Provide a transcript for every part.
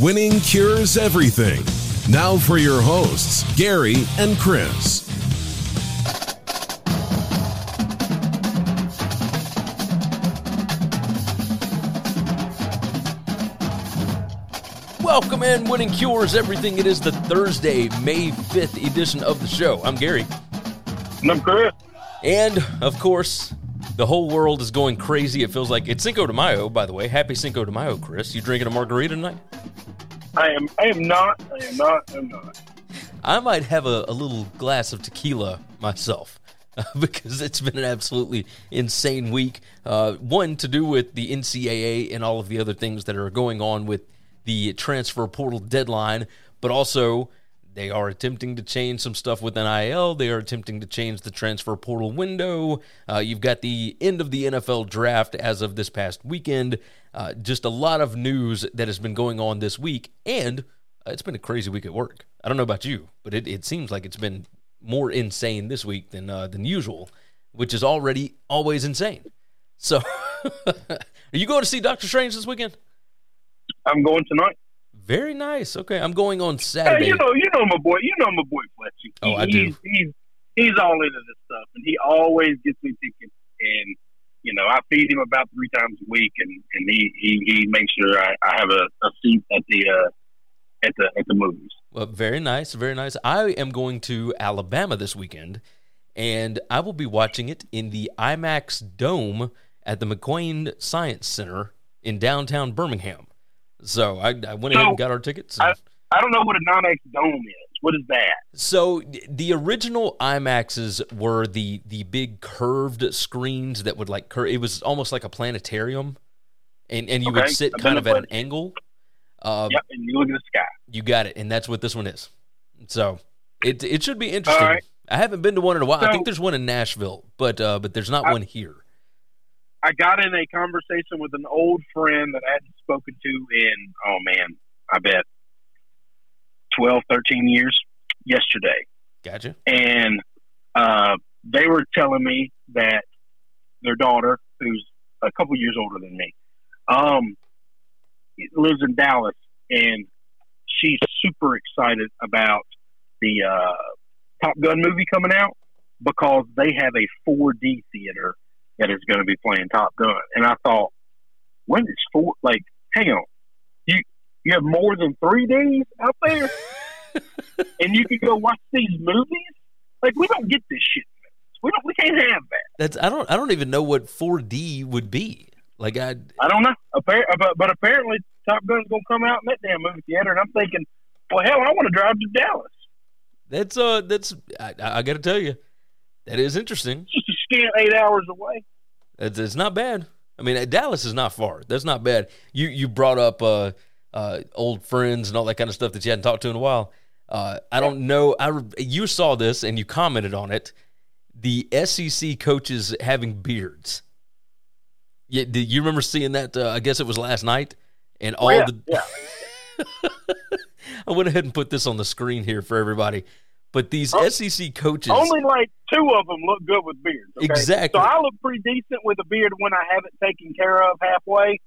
Winning cures everything. Now for your hosts, Gary and Chris. Welcome in, Winning Cures Everything. It is the Thursday, May 5th edition of the show. I'm Gary. And I'm Chris. And, of course, the whole world is going crazy. It feels like it's Cinco de Mayo, by the way. Happy Cinco de Mayo, Chris. You drinking a margarita tonight? I am. I am not. I am not. I'm not. I might have a, a little glass of tequila myself because it's been an absolutely insane week. Uh, one to do with the NCAA and all of the other things that are going on with the transfer portal deadline, but also they are attempting to change some stuff with NIL. They are attempting to change the transfer portal window. Uh, you've got the end of the NFL draft as of this past weekend. Uh, just a lot of news that has been going on this week, and it's been a crazy week at work. I don't know about you, but it, it seems like it's been more insane this week than uh, than usual, which is already always insane. So, are you going to see Doctor Strange this weekend? I'm going tonight. Very nice. Okay, I'm going on Hey, Saturday. you know, you know my boy. You know my boy Fletcher. Oh, I he's, do. He's he's all into this stuff, and he always gets me thinking. And you know, I feed him about three times a week, and and he he, he makes sure I, I have a, a seat at the uh, at the at the movies. Well, very nice, very nice. I am going to Alabama this weekend, and I will be watching it in the IMAX Dome at the McWane Science Center in downtown Birmingham. So I, I went ahead and got our tickets. I, I don't know what a non-X dome is. What is that? So the original IMAXs were the the big curved screens that would like cur- it was almost like a planetarium, and and you would sit I've kind of at an angle. Uh, yep, and you look at the sky. You got it, and that's what this one is. So it it should be interesting. right. I haven't been to one in a while. I think there's one in Nashville, but uh, but there's not I- one here. I got in a conversation with an old friend that I hadn't spoken to in, oh man, I bet 12, 13 years yesterday. Gotcha. And uh, they were telling me that their daughter, who's a couple years older than me, um, lives in Dallas, and she's super excited about the uh, Top Gun movie coming out because they have a 4D theater that is going to be playing Top Gun. And I thought, when is four? Like, hang on, you you have more than three Ds out there, and you can go watch these movies. Like, we don't get this shit. We don't. We can't have that. That's I don't I don't even know what 4D would be. Like I I don't know. Appar- but, but apparently, Top Gun's going to come out in that damn movie theater, and I'm thinking, well, hell, I want to drive to Dallas. that's uh that's I, I got to tell you that is interesting. It's just a scant eight hours away. It's, it's not bad. I mean, Dallas is not far. That's not bad. You you brought up uh, uh, old friends and all that kind of stuff that you hadn't talked to in a while. Uh, I don't know. I you saw this and you commented on it. The SEC coaches having beards. Yeah, did you remember seeing that? Uh, I guess it was last night, and all yeah, the. yeah. I went ahead and put this on the screen here for everybody. But these Oh, SEC coaches, Only like two of them look good with beards. Okay? Exactly. So I look pretty decent with a beard when I have it taken care of halfway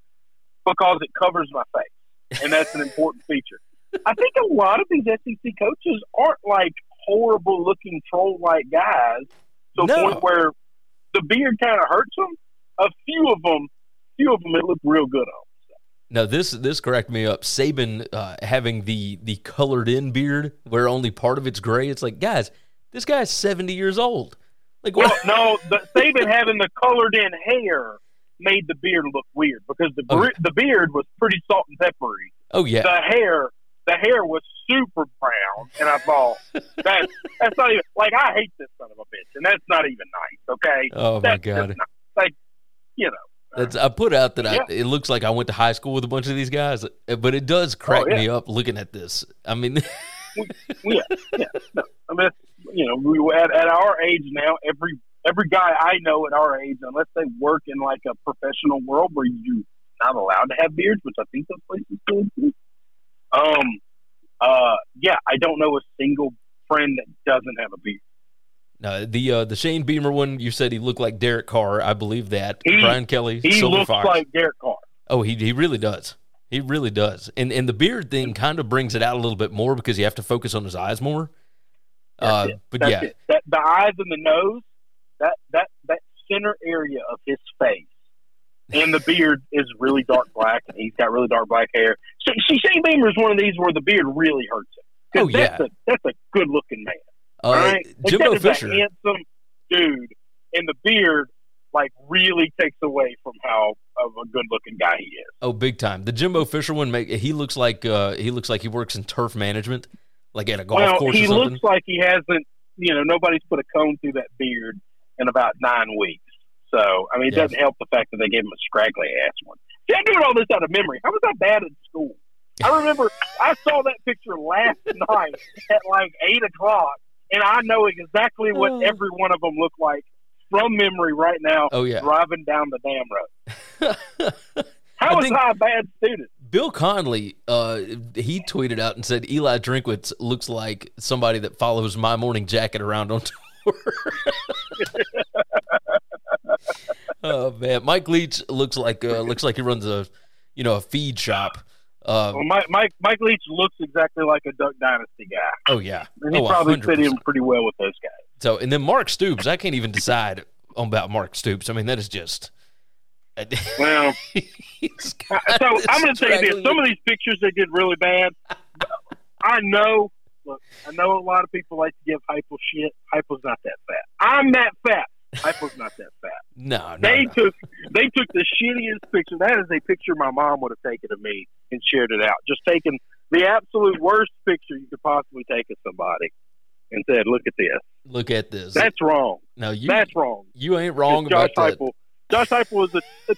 because it covers my face, and that's an important feature. I think a lot of these SEC coaches aren't like horrible looking troll like guys to No. point where the beard kind of hurts them. A few of them few of them it looked real good on. Now this this cracked me up. Saban uh, having the the colored in beard where only part of it's gray. It's like, guys, this guy's seventy years old. Like, Well, no, the, Saban having the colored in hair made the beard look weird because the Okay. the beard was pretty salt and peppery. oh yeah, The hair, the hair was super brown, and I thought that that's not even like I hate this son of a bitch, and that's not even nice. Okay, Oh, my that's God. not, like you know. That's, I put out that Yeah. I, it looks like I went to high school with a bunch of these guys, but it does crack Oh, yeah. me up looking at this. I mean, yeah, yeah. No, I mean, you know, we at, at our age now, every every guy I know at our age, unless they work in like a professional world where you're not allowed to have beards, which I think those places do. Um, uh, yeah, I don't know a single friend that doesn't have a beard. No, the uh, the Shane Beamer one, you said he looked like Derek Carr. I believe that. He- Brian Kelly, He Silver looks Fox. like Derek Carr. Oh, he he really does. He really does. And and the beard thing kind of brings it out a little bit more because you have to focus on his eyes more. Uh, but That's yeah. That, the eyes and the nose, that that that center area of his face, and the beard is really dark black, and he's got really dark black hair. So, see, Shane Beamer is one of these where the beard really hurts him. Oh, yeah. that's a that's a good looking man. Uh, all right, Jimbo Fisher. a handsome dude, and the beard like really takes away from how of a good looking guy he is. Oh, big time. The Jimbo Fisher one, make he looks like uh, he looks like he works in turf management, like at a golf well, course he looks like he hasn't. You know, nobody's put a comb through that beard in about nine weeks. So, I mean, it Yeah. doesn't help the fact that they gave him a scraggly ass one. See, I'm doing all this out of memory. How was I bad at school? I remember I saw that picture last night at like eight o'clock, and I know exactly what Oh. every one of them look like from memory right now. Oh, yeah. driving down the damn road. How I was think- I a bad student? Bill Connelly, uh, he tweeted out and said Eli Drinkwitz looks like somebody that follows my morning jacket around on tour. oh man, Mike Leach looks like uh, looks like he runs a you know a feed shop. Uh, Well, Mike, Mike Mike Leach looks exactly like a Duck Dynasty guy, oh yeah, and he oh, probably fit 100%. in pretty well with those guys. So and then Mark Stoops, I can't even decide on about Mark Stoops. I mean that is just. Well, so I'm going to tell you this: some of these pictures they did really bad. I know. Look, I know a lot of people like to give Heupel shit. Heupel's not that fat. I'm that fat. Heupel's not that fat. no, no, They no. took they took the shittiest picture. That is a picture my mom would have taken of me and shared it out. Just taking the absolute worst picture you could possibly take of somebody and said, "Look at this. Look at this. That's wrong. no, you That's wrong." you ain't wrong Josh about that. Heupel. Josh Heupel was a, a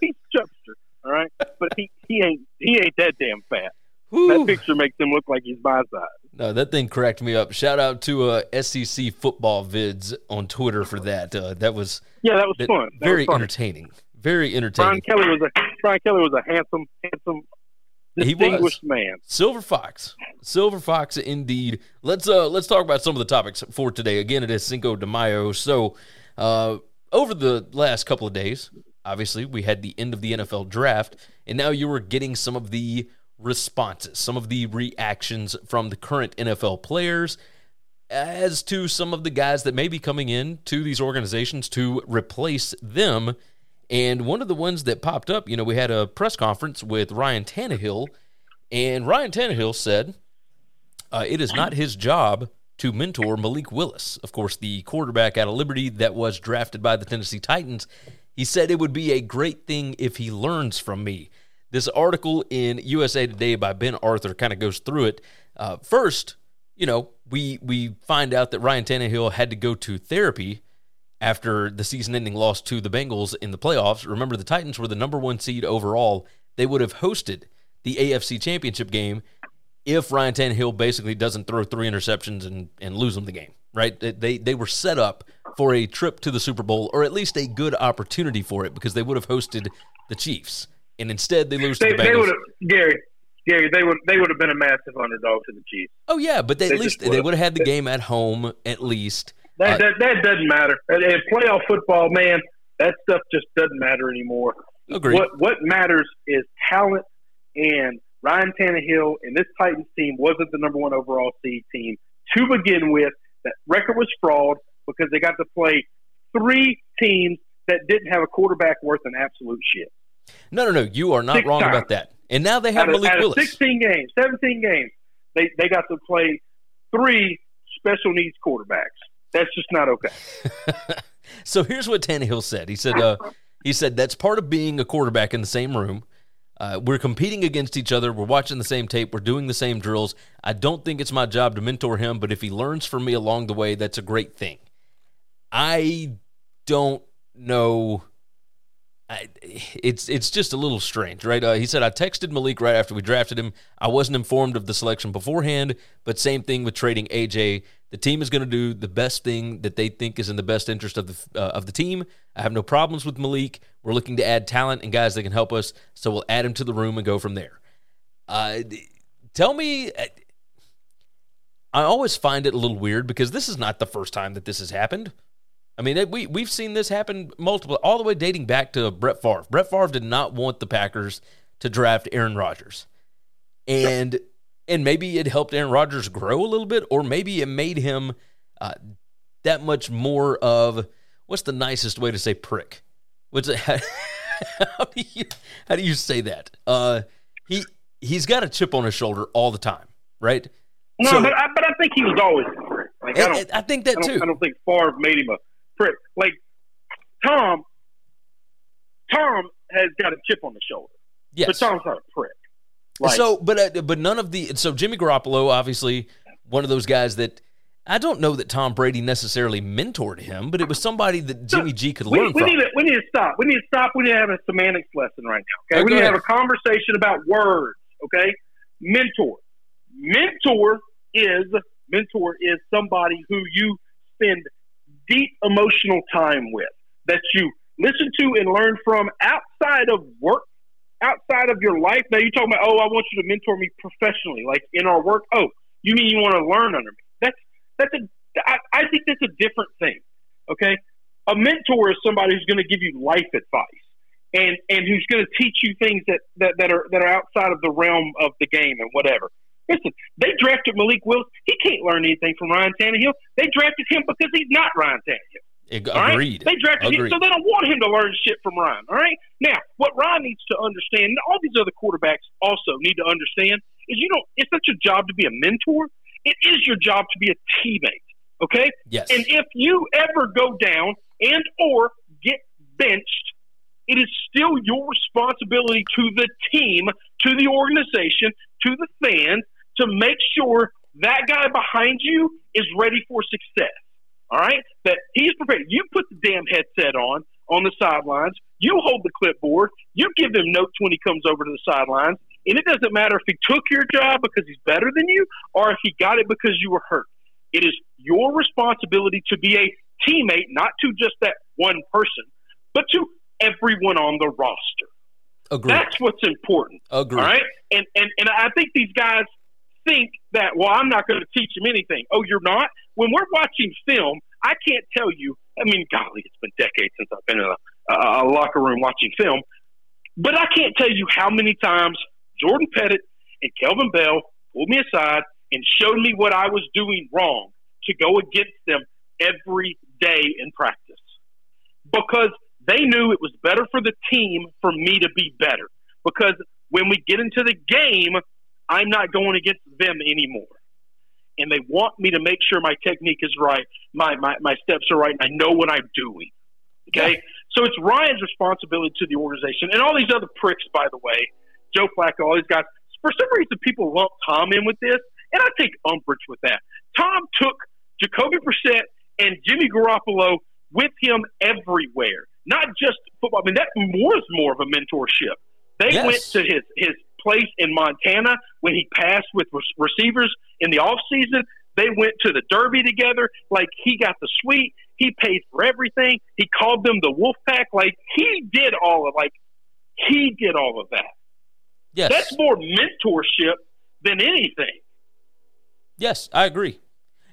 of chubster, all right, but he, he ain't he ain't that damn fat. Whew. That picture makes him look like he's my size. No, that thing cracked me up. Shout out to uh, SEC football vids on Twitter for that. Uh, that was Yeah, that was that- fun. That very was fun. entertaining. Very Brian entertaining. Kelly was a Brian Kelly was a handsome, handsome, He was. man. Silver Fox, Silver Fox, indeed. Let's uh let's talk about some of the topics for today. Again, it is Cinco de Mayo. So, uh, over the last couple of days, obviously we had the end of the NFL draft, and now you were getting some of the responses, some of the reactions from the current NFL players as to some of the guys that may be coming in to these organizations to replace them. And one of the ones that popped up, you know, we had a press conference with Ryan Tannehill, and Ryan Tannehill said uh, it is not his job to mentor Malik Willis, of course, the quarterback out of Liberty that was drafted by the Tennessee Titans. He said it would be a great thing if he learns from me. This article in USA Today by Ben Arthur kind of goes through it. Uh, first, you know, we we find out that Ryan Tannehill had to go to therapy after the season-ending loss to the Bengals in the playoffs. Remember, the Titans were the number one seed overall. They would have hosted the AFC Championship game if Ryan Tannehill basically doesn't throw three interceptions and, and lose them the game, right? They, they were set up for a trip to the Super Bowl, or at least a good opportunity for it, because they would have hosted the Chiefs. And instead, they lose They, to the they would have Gary. Gary, they would they would have been a massive underdog to the Chiefs. oh, yeah, but they, They at least just they would have had the game at home, at least. That Uh, that, that doesn't matter. And, and playoff football, man, that stuff just doesn't matter anymore. Agreed. What what matters is talent and Ryan Tannehill and this Titans team wasn't the number one overall seed team to begin with. That record was fraud because they got to play three teams that didn't have a quarterback worth an absolute shit. No, no, no. You are not Six wrong times. about that. And now they have out of, Malik out Willis. 16 games, 17 games, they they got to play three special needs quarterbacks. That's just not okay. So here's what Tannehill said. He said, uh, he said that's part of being a quarterback in the same room. Uh, we're competing against each other. We're watching the same tape. We're doing the same drills. I don't think it's my job to mentor him, but if he learns from me along the way, that's a great thing. I don't know. I, it's it's just a little strange, right? Uh, he said I texted Malik right after we drafted him. I wasn't informed of the selection beforehand, but same thing with trading AJ. The team is going to do the best thing that they think is in the best interest of the uh, of the team. I have no problems with Malik. We're looking to add talent and guys that can help us, so we'll add him to the room and go from there. Uh, tell me, uh, I always find it a little weird because this is not the first time that this has happened. I mean, we we've seen this happen multiple, all the way dating back to Brett Favre. Brett Favre did not want the Packers to draft Aaron Rodgers, and and maybe it helped Aaron Rodgers grow a little bit, or maybe it made him uh, that much more of what's the nicest way to say prick? What's it, how, do you how do you say that? Uh, he he's got a chip on his shoulder all the time, right? No, So- but I, but I think he was always a prick. Like I I think that I too. I don't think Favre made him a prick. Like Tom, Tom has got a chip on the shoulder, Yes. but Tom's not a prick. Like, so, but uh, but none of the so Jimmy Garoppolo, obviously one of those guys that I don't know that Tom Brady necessarily mentored him, but it was somebody that Jimmy G could we, learn we from. need to we need to stop. We need to stop. We need to have a semantics lesson right now. Okay, Oh, we go need to have a conversation about words. Okay, mentor. Mentor is mentor is somebody who you spend deep emotional time with, that you listen to and learn from outside of work, outside of your life. Now you're talking about, oh, I want you to mentor me professionally, like in our work. Oh, you mean you want to learn under me? That's that's a. I, I think that's a different thing. Okay, a mentor is somebody who's going to give you life advice and and who's going to teach you things that, that, that are that are outside of the realm of the game and whatever. Listen, they drafted Malik Willis. He can't learn anything from Ryan Tannehill. They drafted him because he's not Ryan Tannehill. Ag- All right? Agreed. They drafted Agreed. him, so they don't want him to learn shit from Ryan. All right. Now, what Ryan needs to understand, and all these other quarterbacks also need to understand, is you don't. It's not your job to be a mentor. It is your job to be a teammate. Okay. yes. And if you ever go down and or get benched, it is still your responsibility to the team, to the organization, to the fans to make sure that guy behind you is ready for success. All right? That he's prepared. You put the damn headset on on the sidelines. You hold the clipboard. You give him notes when he comes over to the sidelines. And it doesn't matter if he took your job because he's better than you or if he got it because you were hurt. It is your responsibility to be a teammate, not to just that one person, but to everyone on the roster. Agreed. That's what's important. Agreed. All right? And, and, and I think these guys think that, well, I'm not going to teach them anything. Oh, you're not? When we're watching film, I can't tell you. I mean, golly, it's been decades since I've been in a, a, locker room watching film. But I can't tell you how many times Jordan Pettit and Kelvin Bell pulled me aside and showed me what I was doing wrong to go against them every day in practice. Because they knew it was better for the team for me to be better. Because when we get into the game, I'm not going against them anymore. And they want me to make sure my technique is right, my, my, my steps are right, and I know what I'm doing. Okay? So it's Ryan's responsibility to the organization. And all these other pricks, by the way, Joe Flacco, all these guys, for some reason people lump Tom in with this, and I take umbrage with that. Tom took Jacoby Brissett and Jimmy Garoppolo with him everywhere, not just football. I mean, that was more of a mentorship. They Yes. went to his, his place in Montana when he passed with re- receivers in the off season. They went to the Derby together. Like he got the suite. He paid for everything. He called them the Wolf Pack. Like he did all of like he did all of that. yes. That's more mentorship than anything. Yes, I agree.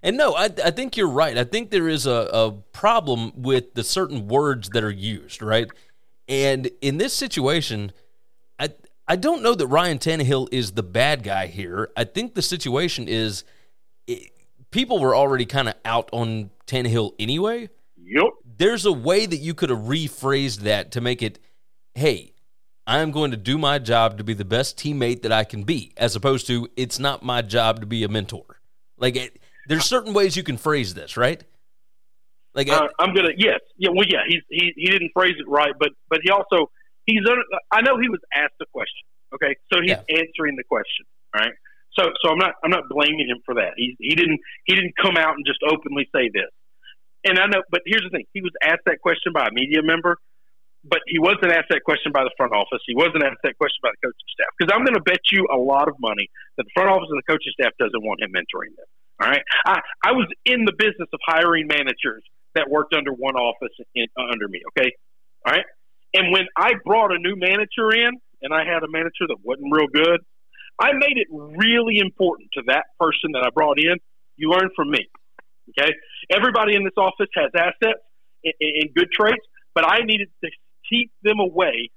And no, I, I think you're right. I think there is a, a problem with the certain words that are used, right? And in this situation, I I don't know that Ryan Tannehill is the bad guy here. I think the situation is it, people were already kind of out on Tannehill anyway. Yep. There's a way that you could have rephrased that to make it, hey, I'm going to do my job to be the best teammate that I can be, as opposed to it's not my job to be a mentor. Like, it, there's certain ways you can phrase this, right? Like, Uh, I'm gonna yes, yeah, well, yeah. He's he he didn't phrase it right, but but he also he's I know he was asked a question. Okay, so he's Yeah. answering the question. All right, so so I'm not I'm not blaming him for that. He he didn't he didn't come out and just openly say this. And I know, but here's the thing: he was asked that question by a media member, but he wasn't asked that question by the front office. He wasn't asked that question by the coaching staff. Because I'm going to bet you a lot of money that the front office and the coaching staff doesn't want him mentoring them. All right, I I was in the business of hiring managers that worked under one office in, uh, under me. Okay, all right. And when I brought a new manager in, and I had a manager that wasn't real good, I made it really important to that person that I brought in. You learn from me. Okay, everybody in this office has assets and, and good traits, but I needed to keep them away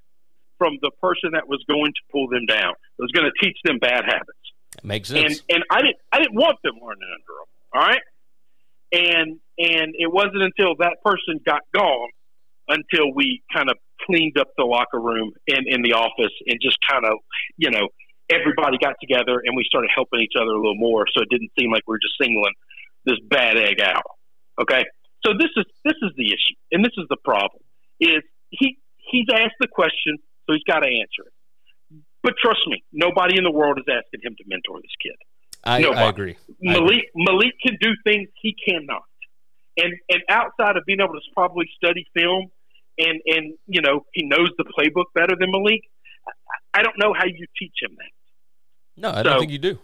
from the person that was going to pull them down. It was going to teach them bad habits it makes and sense. and I didn't I didn't want them learning under him. All right, and and it wasn't until that person got gone until we kind of cleaned up the locker room and in the office and just kind of you know everybody got together and we started helping each other a little more so it didn't seem like we were just singling this bad egg out. Okay, so this is this is the issue and this is the problem is he he's asked the question so he's got to answer it. But trust me, nobody in the world is asking him to mentor this kid. I, no, I agree. I agree. Malik Malik can do things he cannot, and and outside of being able to probably study film, and and you know he knows the playbook better than Malik. I- don't know how you teach him that. No, I don't think you do.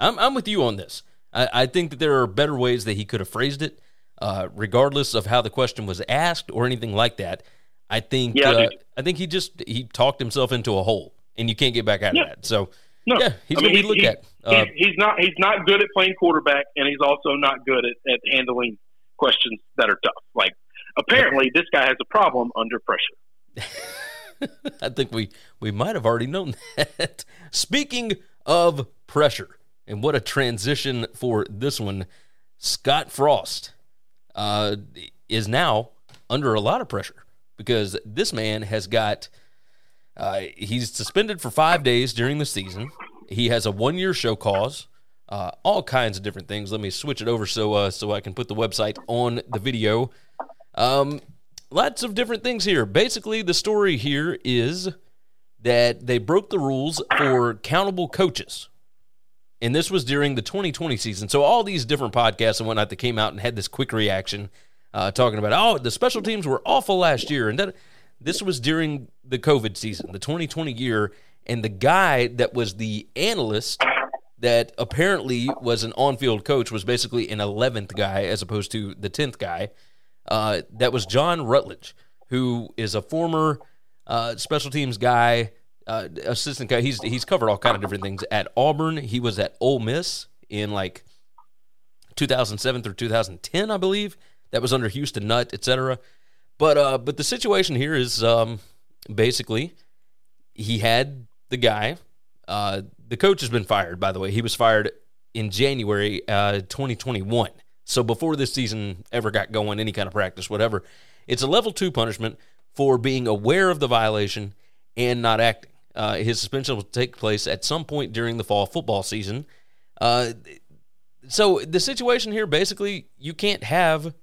I'm, I'm with you on this. I, I think that there are better ways that he could have phrased it, uh, regardless of how the question was asked or anything like that. I think Yeah, I uh. I think he just he talked himself into a hole, and you can't get back out Yeah. of that. So No, yeah, he's I mean, be looked he- at. Uh, he's, he's not he's not good at playing quarterback, and he's also not good at, at handling questions that are tough. Like apparently, this guy has a problem under pressure. I think we we might have already known that. Speaking of pressure, and what a transition for this one, Scott Frost uh, is now under a lot of pressure because this man has got uh, he's suspended for five days during the season. He has a one year show cause. Uh, all kinds of different things. Let me switch it over so uh, so I can put the website on the video. Um, lots of different things here. Basically, the story here is that they broke the rules for countable coaches. And this was during the 2020 season. So, all these different podcasts and whatnot that came out and had this quick reaction uh, talking about, oh, the special teams were awful last year. And that, this was during the COVID season, the 2020 year. And the guy that was the analyst that apparently was an on field coach was basically an 11th guy as opposed to the 10th guy. Uh, that was John Rutledge, who is a former uh, special teams guy, uh, assistant guy. He's he's covered all kind of different things at Auburn. He was at Ole Miss in like 2007 through 2010, I believe. That was under Houston Nutt, etc. But uh, but the situation here is um, basically he had the guy. Uh, the coach has been fired, by the way. He was fired in January uh, 2021. So before this season ever got going, any kind of practice, whatever, it's a level two punishment for being aware of the violation and not acting. Uh, his suspension will take place at some point during the fall football season. Uh, so the situation here, basically, you can't have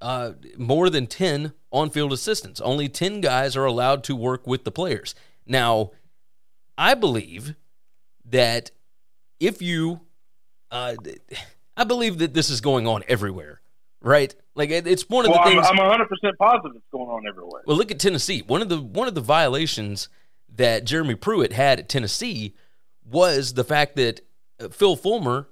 uh, more than 10 on field assistants. Only 10 guys are allowed to work with the players. Now, I believe that if you, uh, I believe that this is going on everywhere, right? Like it, it's one of Well, the things. I'm 100 percent positive it's going on everywhere. Well, look at Tennessee. One of the one of the violations that Jeremy Pruitt had at Tennessee was the fact that uh, Phil Fulmer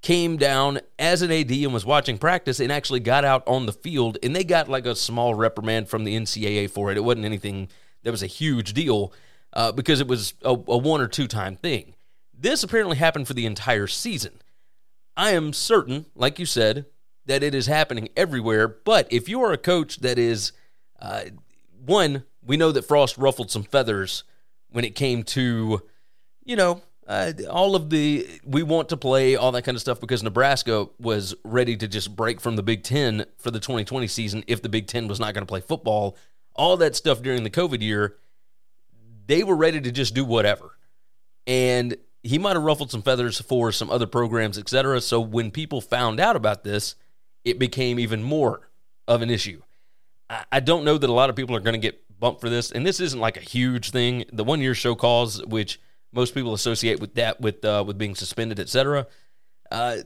came down as an AD and was watching practice and actually got out on the field and they got like a small reprimand from the NCAA for it. It wasn't anything that was a huge deal uh, because it was a, a one or two time thing. This apparently happened for the entire season. I am certain, like you said, that it is happening everywhere. But if you are a coach that is, uh, one, we know that Frost ruffled some feathers when it came to, you know, uh, all of the we want to play, all that kind of stuff, because Nebraska was ready to just break from the Big Ten for the 2020 season if the Big Ten was not going to play football. All that stuff during the COVID year they were ready to just do whatever. And he might have ruffled some feathers for some other programs, etc. So when people found out about this, it became even more of an issue. I, I don't know that a lot of people are going to get bumped for this, and this isn't like a huge thing. The one year show cause, which most people associate with that, with uh, with being suspended, etc. Uh,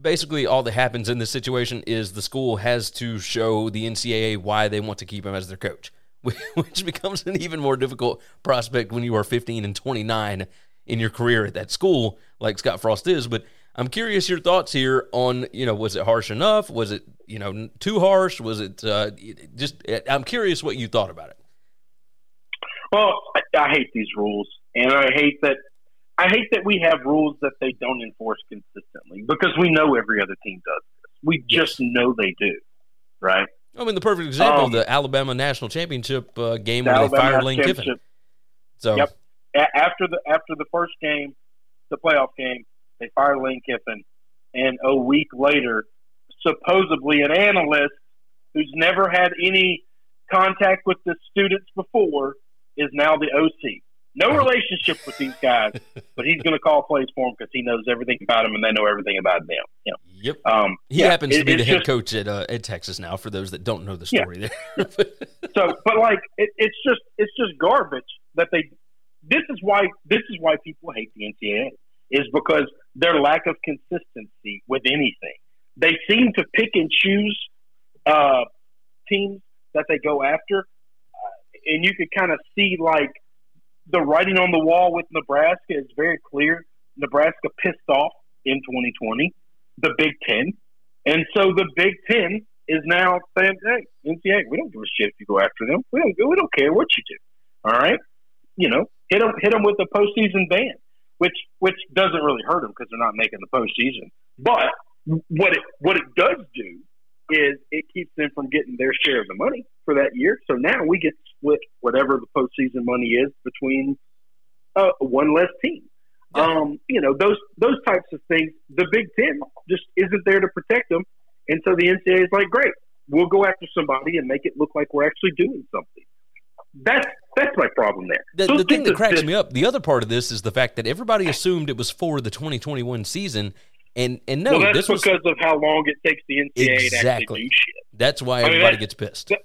basically, all that happens in this situation is the school has to show the NCAA why they want to keep him as their coach, which becomes an even more difficult prospect when you are 15 and 29 in your career at that school, like Scott Frost is. But I'm curious your thoughts here on, you know, was it harsh enough? Was it, you know, too harsh? Was it uh, just? I'm curious what you thought about it. Well, I, I hate these rules, and I hate that. I hate that we have rules that they don't enforce consistently because we know every other team does this. We just know they do, right? I mean, the perfect example, Um, the Alabama national championship uh, game The where they fired Lane Kiffin. So, Yep. A- after the after the first game, the playoff game, they fired Lane Kiffin, and a week later, supposedly an analyst who's never had any contact with the students before is now the OC. No relationship with these guys, but he's going to call plays for them because he knows everything about them and they know everything about them. Yep. um, He yeah, happens to it- be the head just- coach at uh, at Texas now. For those that don't know the Yeah. story, there. so but like it, it's just it's just garbage that they this is why this is why people hate the NCAA is because their lack of consistency with anything. They seem to pick and choose uh, teams that they go after, uh, and you could kind of see like the writing on the wall with Nebraska is very clear. Nebraska pissed off in 2020 the Big Ten, and so the Big Ten is now saying, "Hey, NCAA, we don't give a shit if you go after them. We don't. We don't care what you do. All right, you know, hit them, hit them with a postseason ban, which which doesn't really hurt them because they're not making the postseason. But what it what it does do is it keeps them from getting their share of the money for that year. So now we get split whatever the postseason money is between uh, one less team. Um, you know those those types of things. The Big Ten just isn't there to protect them, and so the NCAA is like, great, we'll go after somebody and make it look like we're actually doing something. That's that's my problem there. The, the thing that cracks this- me up, the other part of this is the fact that everybody assumed it was for the 2021 season, and and no, well, that's this was because of how long it takes the NCAA to actually Exactly. do shit. that's why I mean, everybody gets pissed. the,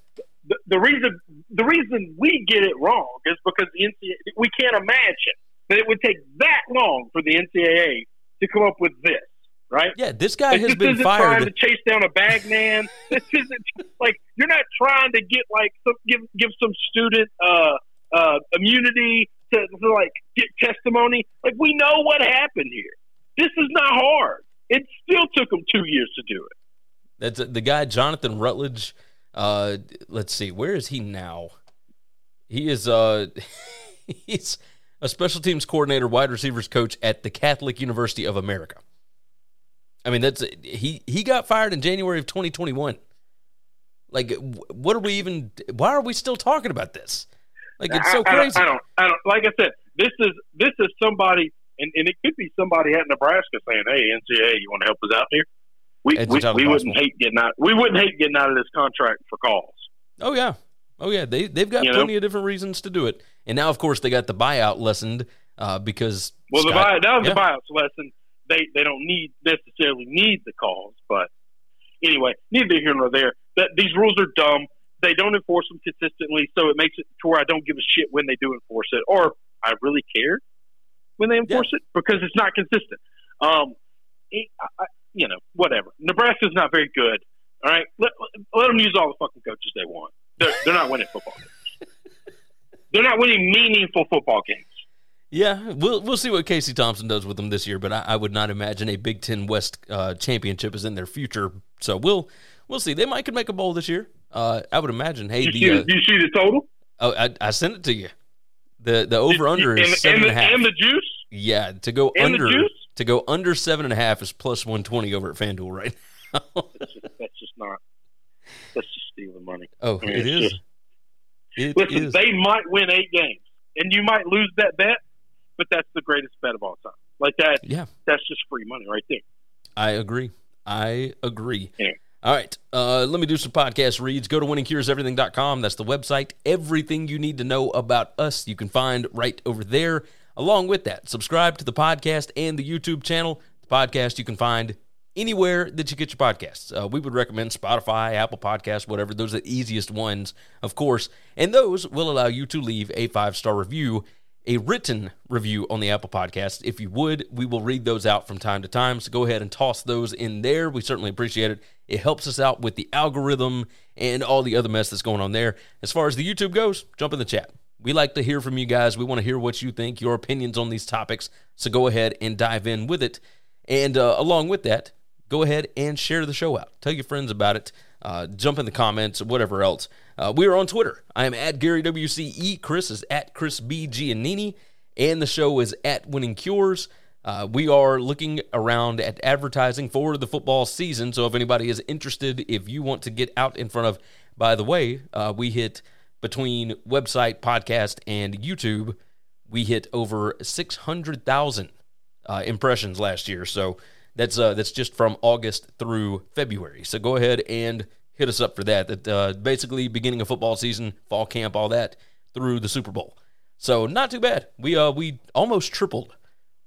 the, the reason the reason we get it wrong is because the NCAA we can't imagine that it would take that long for the NCAA to come up with this, right? Yeah, this guy Like, has this been isn't trying to chase down a bag man. this isn't like you're not trying to get like some, give give some student uh, uh, immunity to, to like get testimony. Like we know what happened here. This is not hard. It still took them two years to do it. That's the guy Jonathan Rutledge. Uh, let's see, where is he now? He is uh, he's a special teams coordinator, wide receivers coach at the Catholic University of America. I mean, that's he he got fired in January of 2021. Like, what are we even? Why are we still talking about this? Like, it's so I, I don't- crazy. I don't, I don't. Like I said, this is this is somebody, and, and it could be somebody at Nebraska saying, "Hey, NCAA, you want to help us out here?" We we, we wouldn't hate getting out. We wouldn't hate getting out of this contract for calls. Oh yeah, oh yeah. They they've got You know? plenty of different reasons to do it, and now of course they got the buyout lessened uh, because Well, the Scott- buy, that was yeah. the buyouts lesson. They they don't need necessarily need the calls, but anyway, neither here nor there. That these rules are dumb. They don't enforce them consistently, so it makes it to where I don't give a shit when they do enforce it, or I really care when they enforce it because it's not consistent. Um, it, I- you know, whatever. Nebraska's not very good. All right, let, let them use all the fucking coaches they want. They're, they're not winning football games. They're not winning meaningful football games. Yeah, we'll we'll see what Casey Thompson does with them this year, but I, I would not imagine a Big Ten West uh, championship is in their future. So we'll we'll see. They might could make a bowl this year. Uh, I would imagine. Hey, You the see, uh, you see the total? oh, I, I sent it to you. The the over under and, is seven and, and the, a half. and the juice. yeah, to go and under to go under seven and a half is plus one twenty over at FanDuel right now. That's just, that's just not. That's just stealing money. oh, I mean, it's just- It Listen, is. they might win eight games, and you might lose that bet, but that's the greatest bet of all time. Like that, yeah. that's just free money right there. I agree. I agree. Yeah. All right, uh, let me do some podcast reads. Go to winningcureseverything.com. That's the website. Everything you need to know about us, you can find right over there. Along with that, subscribe to the podcast and the YouTube channel. The podcast you can find anywhere that you get your podcasts. Uh, we would recommend Spotify, Apple Podcasts, whatever. Those are the easiest ones, of course. And those will allow you to leave a five star review, a written review on the Apple Podcast. If you would, we will read those out from time to time. So go ahead and toss those in there. We certainly appreciate it. It helps us out with the algorithm and all the other mess that's going on there. As far as the YouTube goes, jump in the chat. We like to hear from you guys. We want to hear what you think, your opinions on these topics. So go ahead and dive in with it. And uh, along with that, go ahead and share the show out. Tell your friends about it. Uh, jump in the comments, whatever else. Uh, we are on Twitter. I am at Gary WCE. Chris is at Chris B. Giannini. And the show is at Winning Cures. Uh, we are looking around at advertising for the football season. So if anybody is interested, if you want to get out in front of, by the way, uh, we hit between website, podcast, and YouTube, we hit over 600,000 uh, impressions last year. So that's uh, that's just from August through February. So go ahead and hit us up for that. That uh, basically beginning of football season, fall camp, all that through the Super Bowl. So not too bad. We uh we almost tripled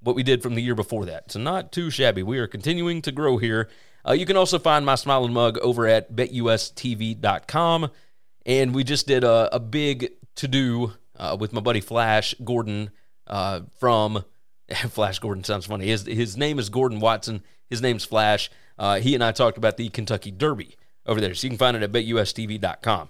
what we did from the year before that. So not too shabby. We are continuing to grow here. Uh, you can also find my smiling mug over at betustv.com. And we just did a, a big to do uh, with my buddy Flash Gordon uh, from Flash Gordon sounds funny. His his name is Gordon Watson. His name's Flash. Uh, he and I talked about the Kentucky Derby over there. So you can find it at betustv.com.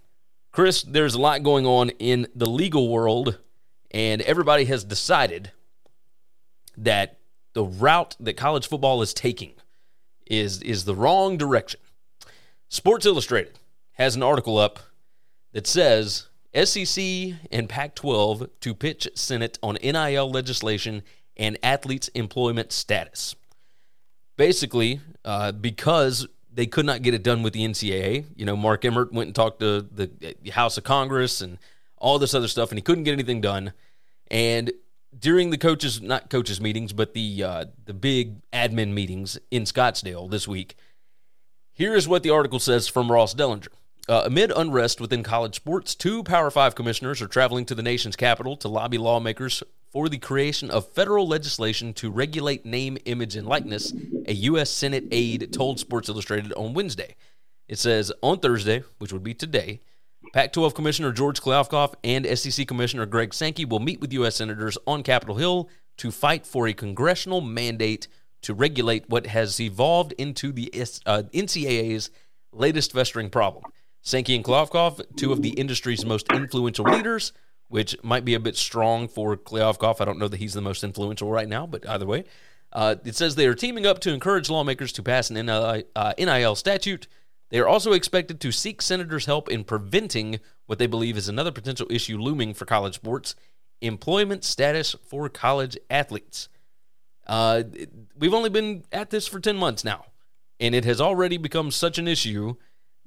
Chris, there's a lot going on in the legal world, and everybody has decided that the route that college football is taking is, is the wrong direction. Sports Illustrated has an article up that says SEC and Pac 12 to pitch Senate on NIL legislation and athletes' employment status. Basically, uh, because they could not get it done with the NCAA. You know, Mark Emmert went and talked to the House of Congress and all this other stuff, and he couldn't get anything done. And during the coaches, not coaches meetings, but the uh, the big admin meetings in Scottsdale this week, here is what the article says from Ross Dellenger. Uh, amid unrest within college sports, two Power Five commissioners are traveling to the nation's capital to lobby lawmakers for the creation of federal legislation to regulate name, image, and likeness, a U.S. Senate aide told Sports Illustrated on Wednesday. It says on Thursday, which would be today, Pac 12 Commissioner George Kliavkoff and SEC Commissioner Greg Sankey will meet with U.S. Senators on Capitol Hill to fight for a congressional mandate to regulate what has evolved into the uh, NCAA's latest festering problem. Sankey and Kliavkoff, two of the industry's most influential leaders, which might be a bit strong for Kliavkoff. I don't know that he's the most influential right now, but either way, uh, it says they are teaming up to encourage lawmakers to pass an NIL, uh, NIL statute. They are also expected to seek senators' help in preventing what they believe is another potential issue looming for college sports employment status for college athletes. Uh, we've only been at this for 10 months now, and it has already become such an issue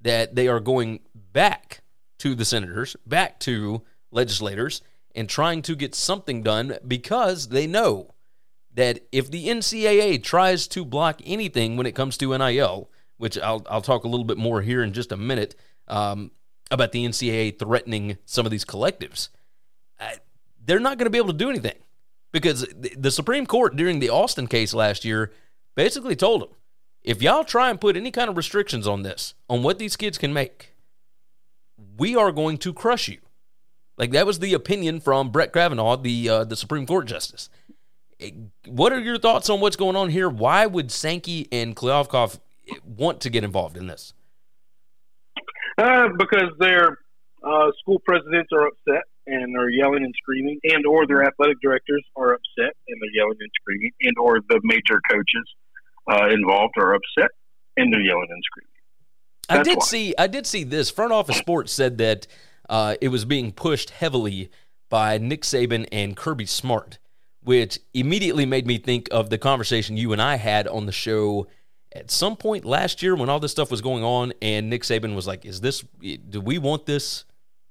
that they are going back to the senators, back to legislators, and trying to get something done because they know that if the NCAA tries to block anything when it comes to NIL, which I'll, I'll talk a little bit more here in just a minute um, about the NCAA threatening some of these collectives, uh, they're not going to be able to do anything because the Supreme Court during the Alston case last year basically told them if y'all try and put any kind of restrictions on this, on what these kids can make, we are going to crush you. Like that was the opinion from Brett Kavanaugh, the uh, the Supreme Court justice. Eh, What are your thoughts on what's going on here? Why would Sankey and Kliavkoff want to get involved in this? Uh, because their uh, school presidents are upset and are yelling and screaming, and or their athletic directors are upset and they're yelling and screaming, and or the major coaches uh, involved are upset and they're yelling and screaming. I did why. see I did see this. Front Office Sports said that uh, it was being pushed heavily by Nick Saban and Kirby Smart, which immediately made me think of the conversation you and I had on the show at some point last year when all this stuff was going on, and Nick Saban was like, "Is this? Do we want this?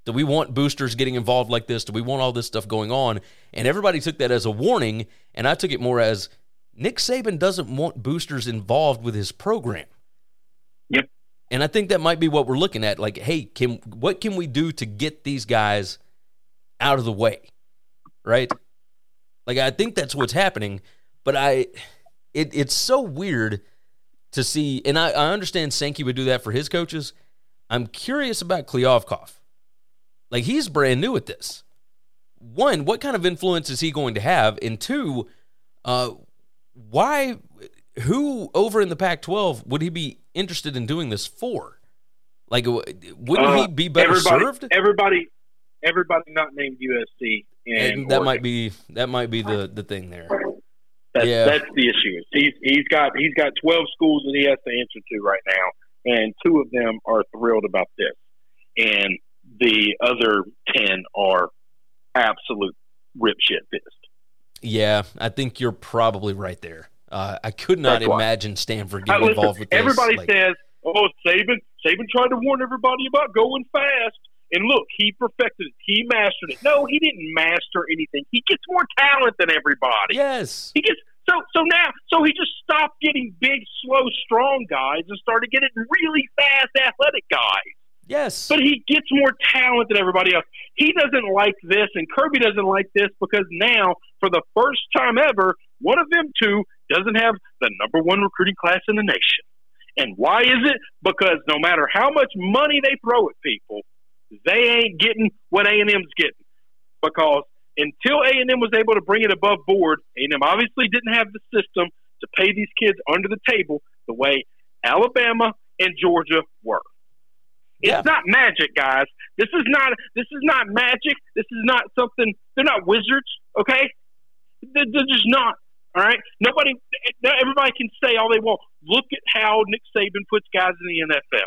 Do we want boosters getting involved like this? Do we want all this stuff going on?" And everybody took that as a warning, and I took it more as Nick Saban doesn't want boosters involved with his program. And I think that might be what we're looking at. Like, hey, can what can we do to get these guys out of the way? Right? Like I think that's what's happening. But I it it's so weird to see and I, I understand Sankey would do that for his coaches. I'm curious about Kliavkoff. Like he's brand new at this. One, what kind of influence is he going to have? And two, uh why who over in the Pac-12 would he be interested in doing this for? Like, wouldn't Uh, he be better everybody, served? Everybody, everybody not named USC, and, that Oregon. might be that might be the the thing there. That's, Yeah. that's the issue. He's he's got he's got twelve schools that he has to answer to right now, and two of them are thrilled about this, and the other ten are absolute rip shit pissed. Yeah, I think you're probably right there. Uh, I could not imagine Stanford getting listen, involved with this. everybody Like, says, "Oh, Saban, Saban tried to warn everybody about going fast." And look, he perfected it. He mastered it. No, he didn't master anything. He gets more talent than everybody. yes, He gets so so now so he just stopped getting big, slow, strong guys and started getting really fast, athletic guys. yes, But he gets more talent than everybody else. He doesn't like this, and Kirby doesn't like this because now, for the first time ever, one of them two doesn't have the number one recruiting class in the nation. And why is it? Because no matter how much money they throw at people, they ain't getting what A and M's getting. Because until A and M was able to bring it above board, A and M obviously didn't have the system to pay these kids under the table the way Alabama and Georgia were. It's Yeah. not magic, guys. This is not this is not magic. This is not something. They're not wizards, okay? They're, they're just not. All right. Nobody. Everybody can say all they want. Look at how Nick Saban puts guys in the NFL.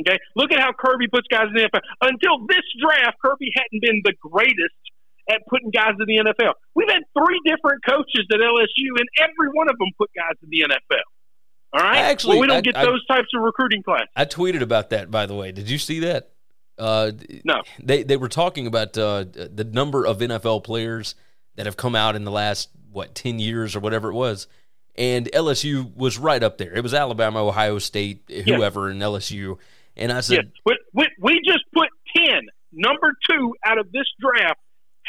Okay. Look at how Kirby puts guys in the NFL. Until this draft, Kirby hadn't been the greatest at putting guys in the NFL. We've had three different coaches at LSU, and every one of them put guys in the NFL. All right. Actually, well, we don't I- get I- those types of recruiting classes. I tweeted about that. By the way, did you see that? Uh, No. they they were talking about uh, the number of NFL players that have come out in the last what ten years or whatever it was, and LSU was right up there. It was Alabama, Ohio State, whoever, and LSU. And I Yes, said, we, we, we just put 10, number two out of this draft,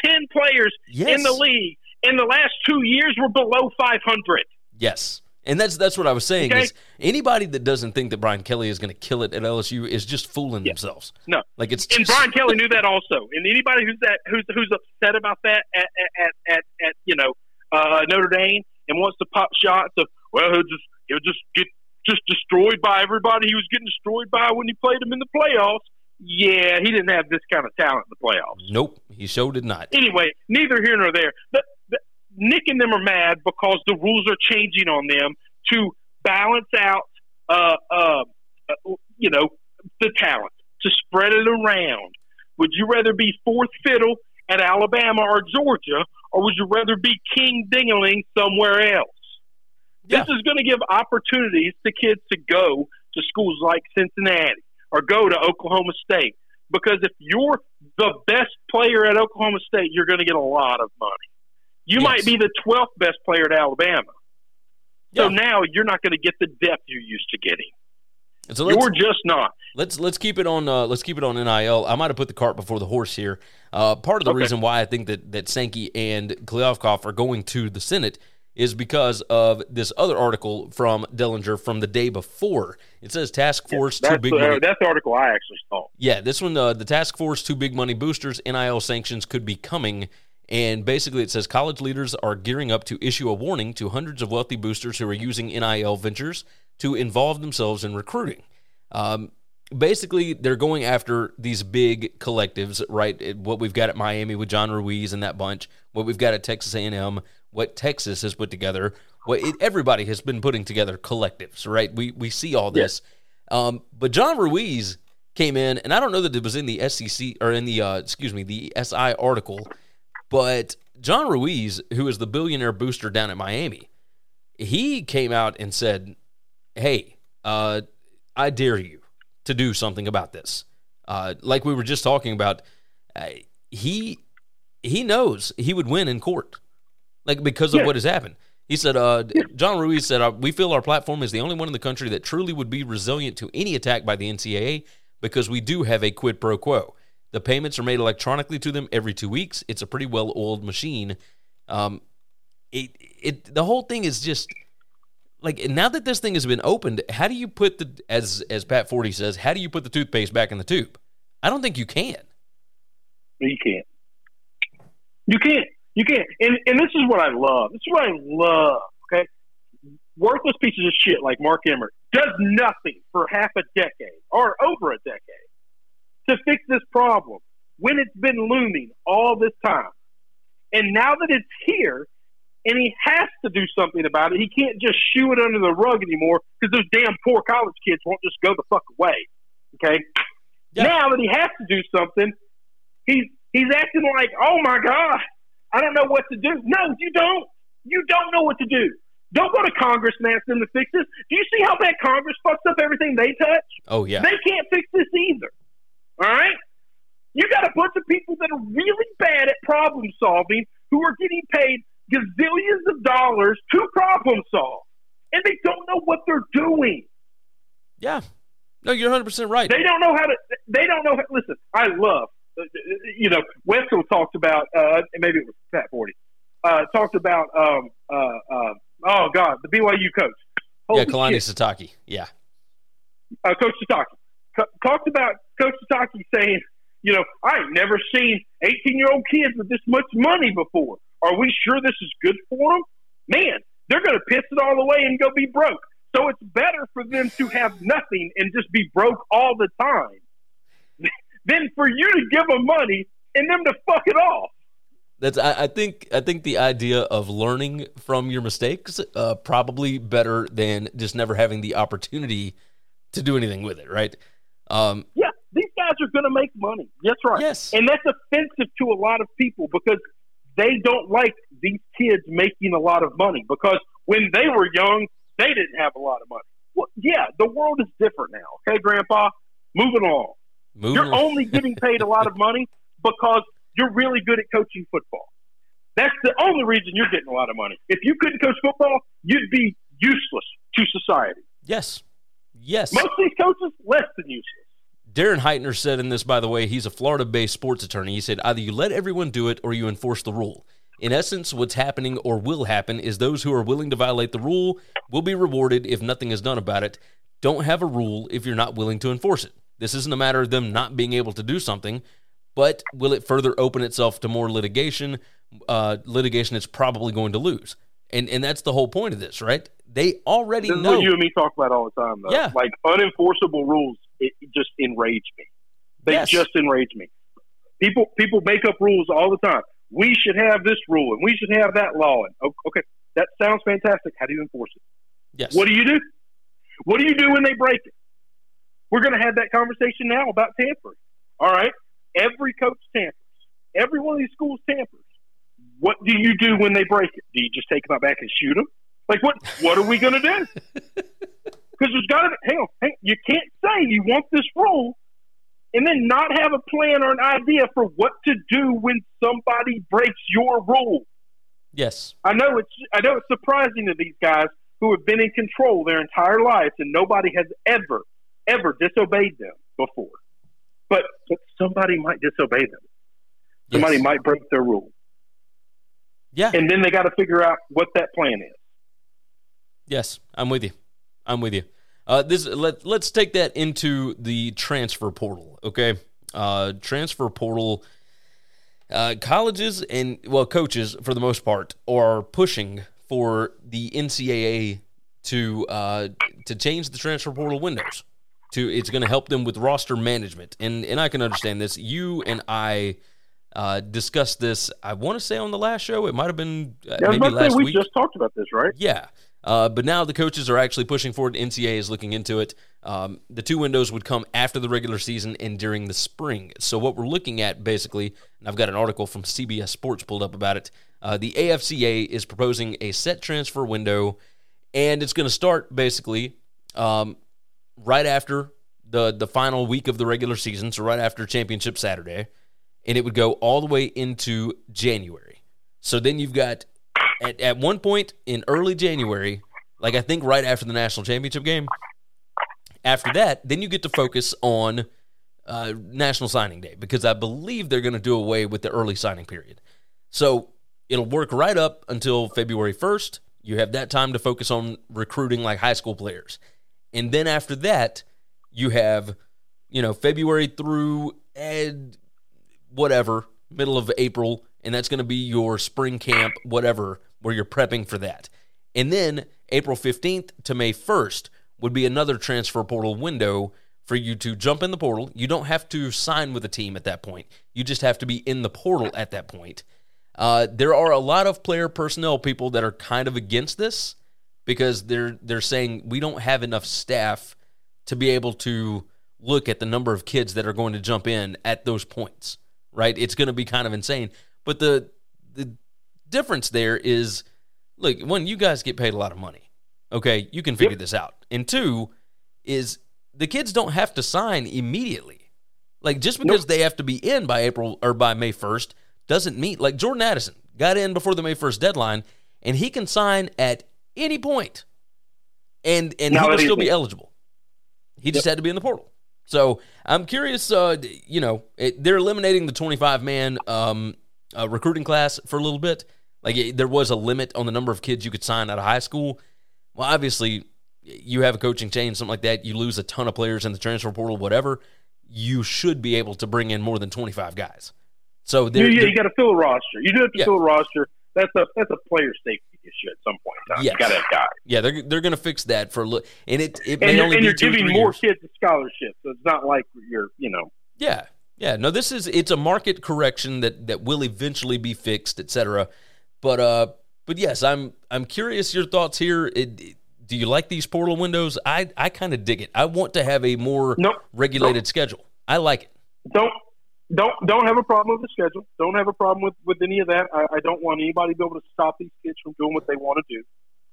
10 players Yes. in the league in the last two years were below 500. Yes. And that's that's what I was saying Okay. is anybody that doesn't think that Brian Kelly is going to kill it at LSU is just fooling themselves. No. Like it's And just- Brian Kelly knew that also. And anybody who's that who's who's upset about that at at at, at, you know uh, Notre Dame and wants to pop shots of well he'll just he'll just get just destroyed by everybody he was getting destroyed by when he played them in the playoffs. Yeah, he didn't have this kind of talent in the playoffs. Nope, he showed did not. anyway, neither here nor there. The, the, Nick and them are mad because the rules are changing on them to balance out, uh, uh, uh, you know, the talent to spread it around. Would you rather be fourth fiddle at Alabama or Georgia, or would you rather be king dingaling somewhere else? Yeah. This is going to give opportunities to kids to go to schools like Cincinnati or go to Oklahoma State. Because if you're the best player at Oklahoma State, you're going to get a lot of money. You Yes. might be the 12th best player at Alabama. So Yeah. now you're not going to get the depth you're used to getting. And so You're just not. let's let's keep it on uh, let's keep it on NIL. I might have put the cart before the horse here. Uh, part of the Okay. reason why I think that that Sankey and Kliavkoff are going to the Senate is because of this other article from Dellenger from the day before. It says Task Force that's, Too Big uh, Money. that's the article I actually saw. Yeah, this one, uh, the Task Force Too Big Money Boosters NIL sanctions could be coming. And basically, it says college leaders are gearing up to issue a warning to hundreds of wealthy boosters who are using NIL ventures to involve themselves in recruiting. Um, basically, they're going after these big collectives, right? What we've got at Miami with John Ruiz and that bunch, what we've got at Texas A&M, what Texas has put together, what it, everybody has been putting together collectives, right? We we see all this, um, but John Ruiz came in, and I don't know that it was in the SEC or in the uh, excuse me the SI article, but John Ruiz, who is the billionaire booster down at Miami, he came out and said, "Hey, uh, I dare you to do something about this." Uh, like we were just talking about, uh, he he knows he would win in court, like because of Yeah. what has happened. He said, uh, John Ruiz said, uh, We feel our platform is the only one in the country that truly would be resilient to any attack by the NCAA because we do have a quid pro quo. The payments are made electronically to them every two weeks. It's a pretty well oiled machine. Um, it, it, the whole thing is just like now that this thing has been opened, how do you put the, as, as Pat Forde says, how do you put the toothpaste back in the tube? I don't think you can. You can't. You can't. You can't. And and this is what I love. This is what I love. Okay, worthless pieces of shit like Mark Emmert does nothing for half a decade or over a decade to fix this problem when it's been looming all this time. And now that it's here, and he has to do something about it, he can't just shoo it under the rug anymore because those damn poor college kids won't just go the fuck away. Okay. Yeah. Now that he has to do something, he's he's acting like, oh my god, I don't know what to do. No, you don't. You don't know what to do. Don't go to Congress and ask them to fix this. Do you see how bad Congress fucks up everything they touch? Oh, yeah. They can't fix this either. All right? You got a bunch of people that are really bad at problem solving who are getting paid gazillions of dollars to problem solve. And they don't know what they're doing. Yeah. No, you're 100% right. They don't know how to. They don't know. How, listen, I love. uh, You know, Wesco talked about. Uh, maybe it was Pat Forde. Uh, talked about. Um, uh, uh, oh God, the BYU coach. yeah, Kalani shit. Sitake. Yeah. uh, Coach Sitake talked about Coach Sitake saying, you know, I ain't never seen 18 year old kids with this much money before. Are we sure this is good for them? Man, they're going to piss it all away and go be broke. So it's better for them to have nothing and just be broke all the time than for you to give them money and them to fuck it off. That's I, I think I think the idea of learning from your mistakes uh, probably better than just never having the opportunity to do anything with it, right? Um, Yeah, these guys are going to make money. That's right. Yes. And that's offensive to a lot of people because they don't like these kids making a lot of money because when they were young, they didn't have a lot of money. Well, yeah, the world is different now. Okay, Grandpa? Moving along. moving You're on- only getting paid a lot of money because you're really good at coaching football. That's the only reason you're getting a lot of money. If you couldn't coach football, you'd be useless to society. yes, yes. Most of these coaches, less than useless. Darren Heitner said in this, by the way, he's a Florida based sports attorney. He said, either you let everyone do it or you enforce the rule. In essence, what's happening or will happen is those who are willing to violate the rule will be rewarded if nothing is done about it. Don't have a rule if you're not willing to enforce it. This isn't a matter of them not being able to do something, but will it further open itself to more litigation? Uh, litigation it's probably going to lose. And, and that's the whole point of this, right? They already This is know. what you and me talk about all the time, though. Yeah. Like unenforceable rules, it just enrage me. They Yes. just enrage me. People people make up rules all the time. We should have this rule and we should have that law. And okay, that sounds fantastic. How do you enforce it? yes. What do you do? What do you do when they break it? We're going to have that conversation now about tampering. All right, every coach tampers. Every one of these schools tampers. What do you do when they break it? Do you just take them out back and shoot them? Like what? What are we going to do? Because there's got to hang on, hang, you can't say you want this rule and then not have a plan or an idea for what to do when somebody breaks your rule. yes. I know it's I know it's surprising to these guys who have been in control their entire lives and nobody has ever ever disobeyed them before. But, but somebody might disobey them. Somebody Yes. might break their rule. Yeah. and then they got to figure out what that plan is. Yes, I'm with you. I'm with you. Uh, this let let's take that into the transfer portal. Okay, uh, transfer portal. Uh, colleges and well, coaches for the most part are pushing for the NCAA to uh, to change the transfer portal windows. To it's going to help them with roster management, and and I can understand this. You and I uh, discussed this. I want to say on the last show. It might have been uh, Yeah, maybe was about to last we week. just talked about this, right? Yeah. Uh, but now the coaches are actually pushing forward. NCAA is looking into it. Um, the two windows would come after the regular season and during the spring. So what we're looking at basically, and I've got an article from CBS Sports pulled up about it. Uh, the AFCA is proposing a set transfer window, and it's going to start basically um, right after the the final week of the regular season, so right after Championship Saturday, and it would go all the way into January. So then you've got at, at one point in early January, like I think right after the national championship game. After that, then you get to focus on uh, National Signing Day because I believe they're going to do away with the early signing period. So it'll work right up until February 1st. You have that time to focus on recruiting like high school players. And then after that, you have, you know, February through and whatever, middle of April, and that's going to be your spring camp, whatever, where you're prepping for that. And then April 15th to May 1st would be another transfer portal window for you to jump in the portal. You don't have to sign with a team at that point, you just have to be in the portal at that point. Uh, there are a lot of player personnel people that are kind of against this because they're they're saying we don't have enough staff to be able to look at the number of kids that are going to jump in at those points. Right? It's going to be kind of insane. But the the difference there is look, one, you guys get paid a lot of money. Okay, you can figure this out. And two is the kids don't have to sign immediately. Like just because they have to be in by April or by May 1st doesn't mean like Jordan Addison got in before the May 1st deadline and he can sign at any. And and Now he will still be eligible. He just had to be in the portal. So I'm curious. Uh, you know, it, they're eliminating the 25 man um, uh, recruiting class for a little bit. Like it, there was a limit on the number of kids you could sign out of high school. Well, obviously, you have a coaching change, something like that. You lose a ton of players in the transfer portal, whatever. You should be able to bring in more than 25 guys. So there, yeah, you got to fill a roster. You do have to Yeah. fill a roster. That's a that's a player safety issue at some point in time. Yes. You got to have guys, yeah, they're they're going to fix that for a little, and it it and may you're, only and you're giving more years. kids a scholarship. So it's not like you're you know Yeah, yeah. No, this is it's a market correction that that will eventually be fixed, etc. But uh, but yes, I'm I'm curious your thoughts here. It, it- do you like these portal windows? I I kind of dig it. I want to have a more Nope. regulated schedule. I like it. don't don't don't have a problem with the schedule. Don't have a problem with with any of that. I, I don't want anybody to be able to stop these kids from doing what they want to do.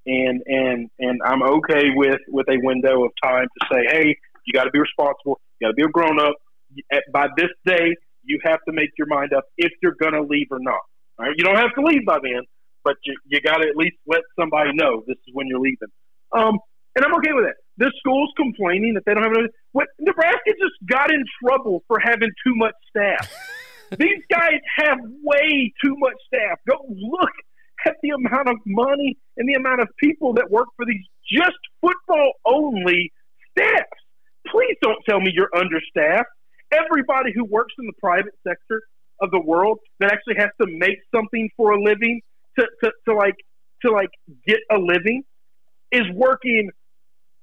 And and and I'm okay with with a window of time to say, hey, you got to be responsible. You got to be a grown up. By this day, you have to make your mind up if you're going to leave or not. Right, you don't have to leave by then, but you you got to at least let somebody know this is when you're leaving. Um, and I'm okay with that. The school's complaining that they don't have enough. What Nebraska just got in trouble for having too much staff. These guys have way too much staff. Go look at the amount of money and the amount of people that work for these just football only staffs. Please don't tell me you're understaffed. Everybody who works in the private sector of the world that actually has to make something for a living to, to, to like to like get a living is working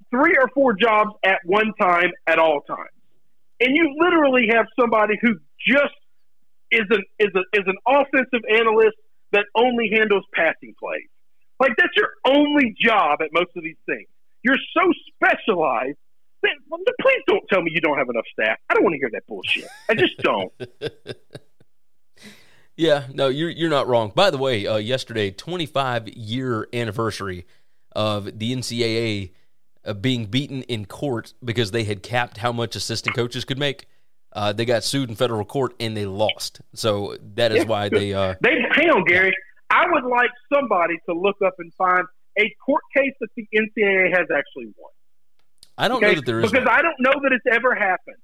three or four jobs at one time at all times. And you literally have somebody who just is an is a is an offensive analyst that only handles passing plays. Like that's your only job at most of these things. You're so specialized that please don't tell me you don't have enough staff. I don't want to hear that bullshit. I just don't. Yeah, no, you're you're not wrong. By the way, uh, yesterday, 25 year anniversary of the NCAA uh, being beaten in court because they had capped how much assistant coaches could make. Uh, they got sued in federal court and they lost. So that is why they. Uh, They hang on, Gary. I would like somebody to look up and find a court case that the NCAA has actually won. I don't Okay? know that there is. because one. I don't know that it's ever happened.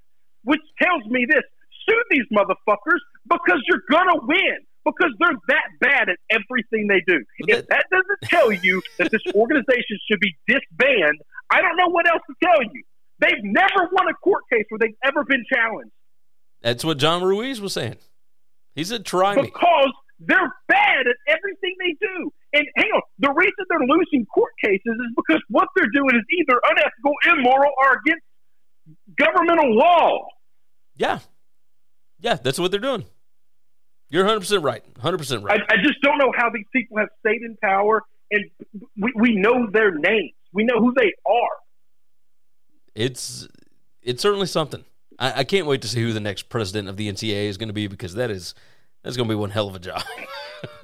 Which tells me this: sue these motherfuckers because you're gonna win. because they're that bad at everything they do. If that doesn't tell you that this organization should be disbanded, I don't know what else to tell you. They've never won a court case where they've ever been challenged That's what John Ruiz was saying. He said, "Try me." because they're bad at everything they do. And hang on, the reason they're losing court cases is because what they're doing is either unethical, immoral, or against governmental law. Yeah, yeah, that's what they're doing. You're 100 percent right. 100 percent right. I just don't know how these people have stayed in power, and we, we know their names. We know who they are. It's it's certainly something. I, I can't wait to see who the next president of the NCAA is going to be because that is that's going to be one hell of a job.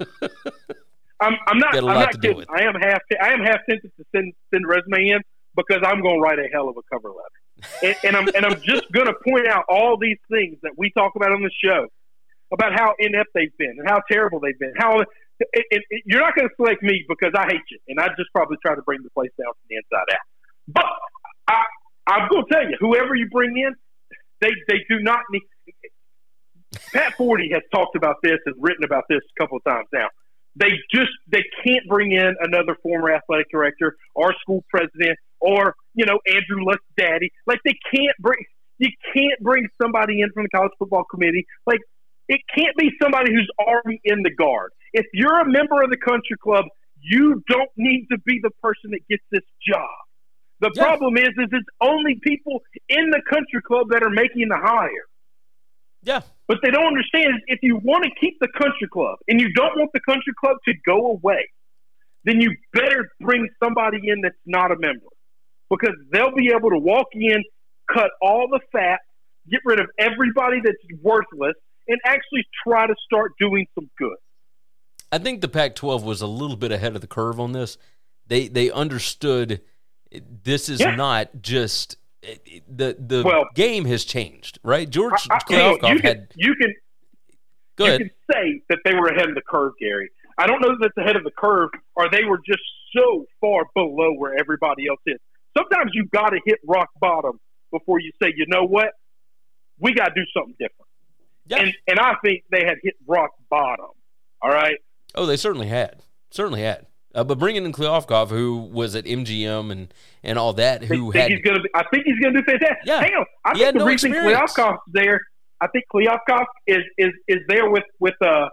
I'm, I'm not. I'm not kidding. I am half. I am half tempted to send send resume in because I'm going to write a hell of a cover letter, and, and I'm and I'm just going to point out all these things that we talk about on the show about how inept they've been and how terrible they've been. How it, it, it, you're not going to select me because I hate you, and I just probably try to bring the place down from the inside out. But I, I'm going to tell you, whoever you bring in, they they do not need. Pat Forde has talked about this and written about this a couple of times now. They just they can't bring in another former athletic director or school president or you know Andrew Luck's daddy. Like they can't bring you can't bring somebody in from the college football committee. Like it can't be somebody who's already in the guard. If you're a member of the country club, you don't need to be the person that gets this job. The problem is, is it's only people in the country club that are making the hire. yeah, But they don't understand if you want to keep the country club and you don't want the country club to go away, then you better bring somebody in that's not a member because they'll be able to walk in, cut all the fat, get rid of everybody that's worthless, and actually try to start doing some good. I think the Pac-12 was a little bit ahead of the curve on this. They they understood this is Yeah. not just the the Well- game has changed, right? George I- I- you, know, you can, had you can go you ahead. can say that they were ahead of the curve, Gary. I don't know that it's ahead of the curve or they were just so far below where everybody else is. Sometimes you've got to hit rock bottom before you say, you know what, we got to do something different. Yeah. And and I think they had hit rock bottom. All right. Oh, they certainly had, certainly had. Uh, but bringing in Kliavkoff, who was at MGM and and all that, who think had he's gonna. Be, I think he's gonna do fantastic. Yeah. Hang on. I He think the no reason experience. Kliavkoff's there. I think Kliavkov is is is there with with uh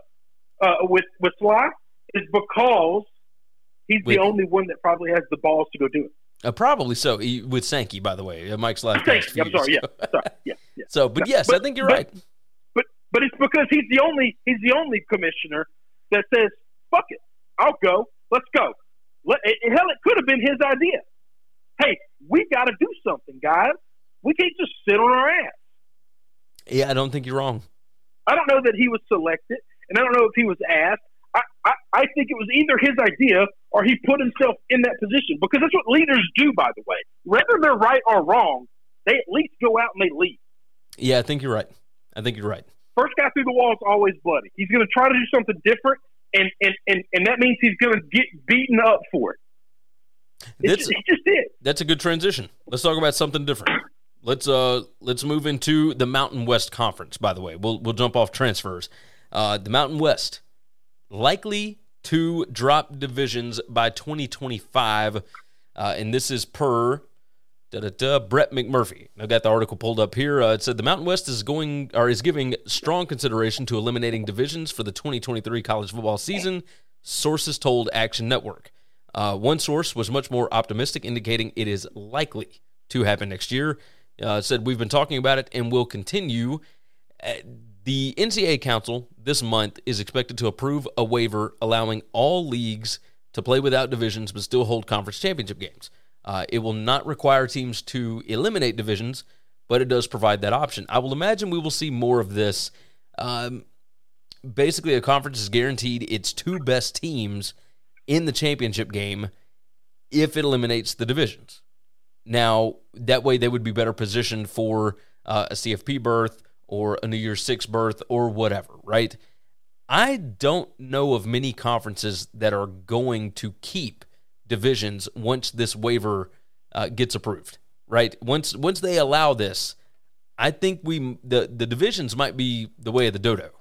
uh with with Sly is because he's With- the only one that probably has the balls to go do it. uh, probably so he, with Sankey, by the way, uh, Mike's last. Past I'm sorry. Yeah. Sorry. Yeah. Yeah. So, but yes, But- I think you're but- right. But it's because he's the only he's the only commissioner that says fuck it, I'll go. Let's go. Let, and hell, it could have been his idea. Hey, we got to do something, guys. We can't just sit on our ass. Yeah, I don't think you're wrong. I don't know that he was selected, and I don't know if he was asked. I, I, I think it was either his idea or he put himself in that position because that's what leaders do, by the way. Whether they're right or wrong, they at least go out and they lead. Yeah, I think you're right. I think you're right. First guy through the wall is always bloody. He's going to try to do something different, and, and, and, and that means he's going to get beaten up for it. That's just, just did. that's a good transition. Let's talk about something different. Let's uh let's move into the Mountain West Conference. By the way, we'll we'll jump off transfers. Uh, the Mountain West likely to drop divisions by 2025, uh, and this is per da, da, da, Brett McMurphy. I've got the article pulled up here. Uh, it said the Mountain West is going or is giving strong consideration to eliminating divisions for the 2023 college football season. Sources told Action Network. Uh, one source was much more optimistic, indicating it is likely to happen next year. Uh, said we've been talking about it and will continue. Uh, the NCAA Council this month is expected to approve a waiver allowing all leagues to play without divisions but still hold conference championship games. Uh, it will not require teams to eliminate divisions, but it does provide that option. I will imagine we will see more of this. Um, basically, a conference is guaranteed its two best teams in the championship game if it eliminates the divisions. Now, that way they would be better positioned for uh, a CFP berth or a New Year's Six berth or whatever, right? I don't know of many conferences that are going to keep divisions once this waiver uh, gets approved, right? Once once they allow this, I think we the the divisions might be the way of the dodo,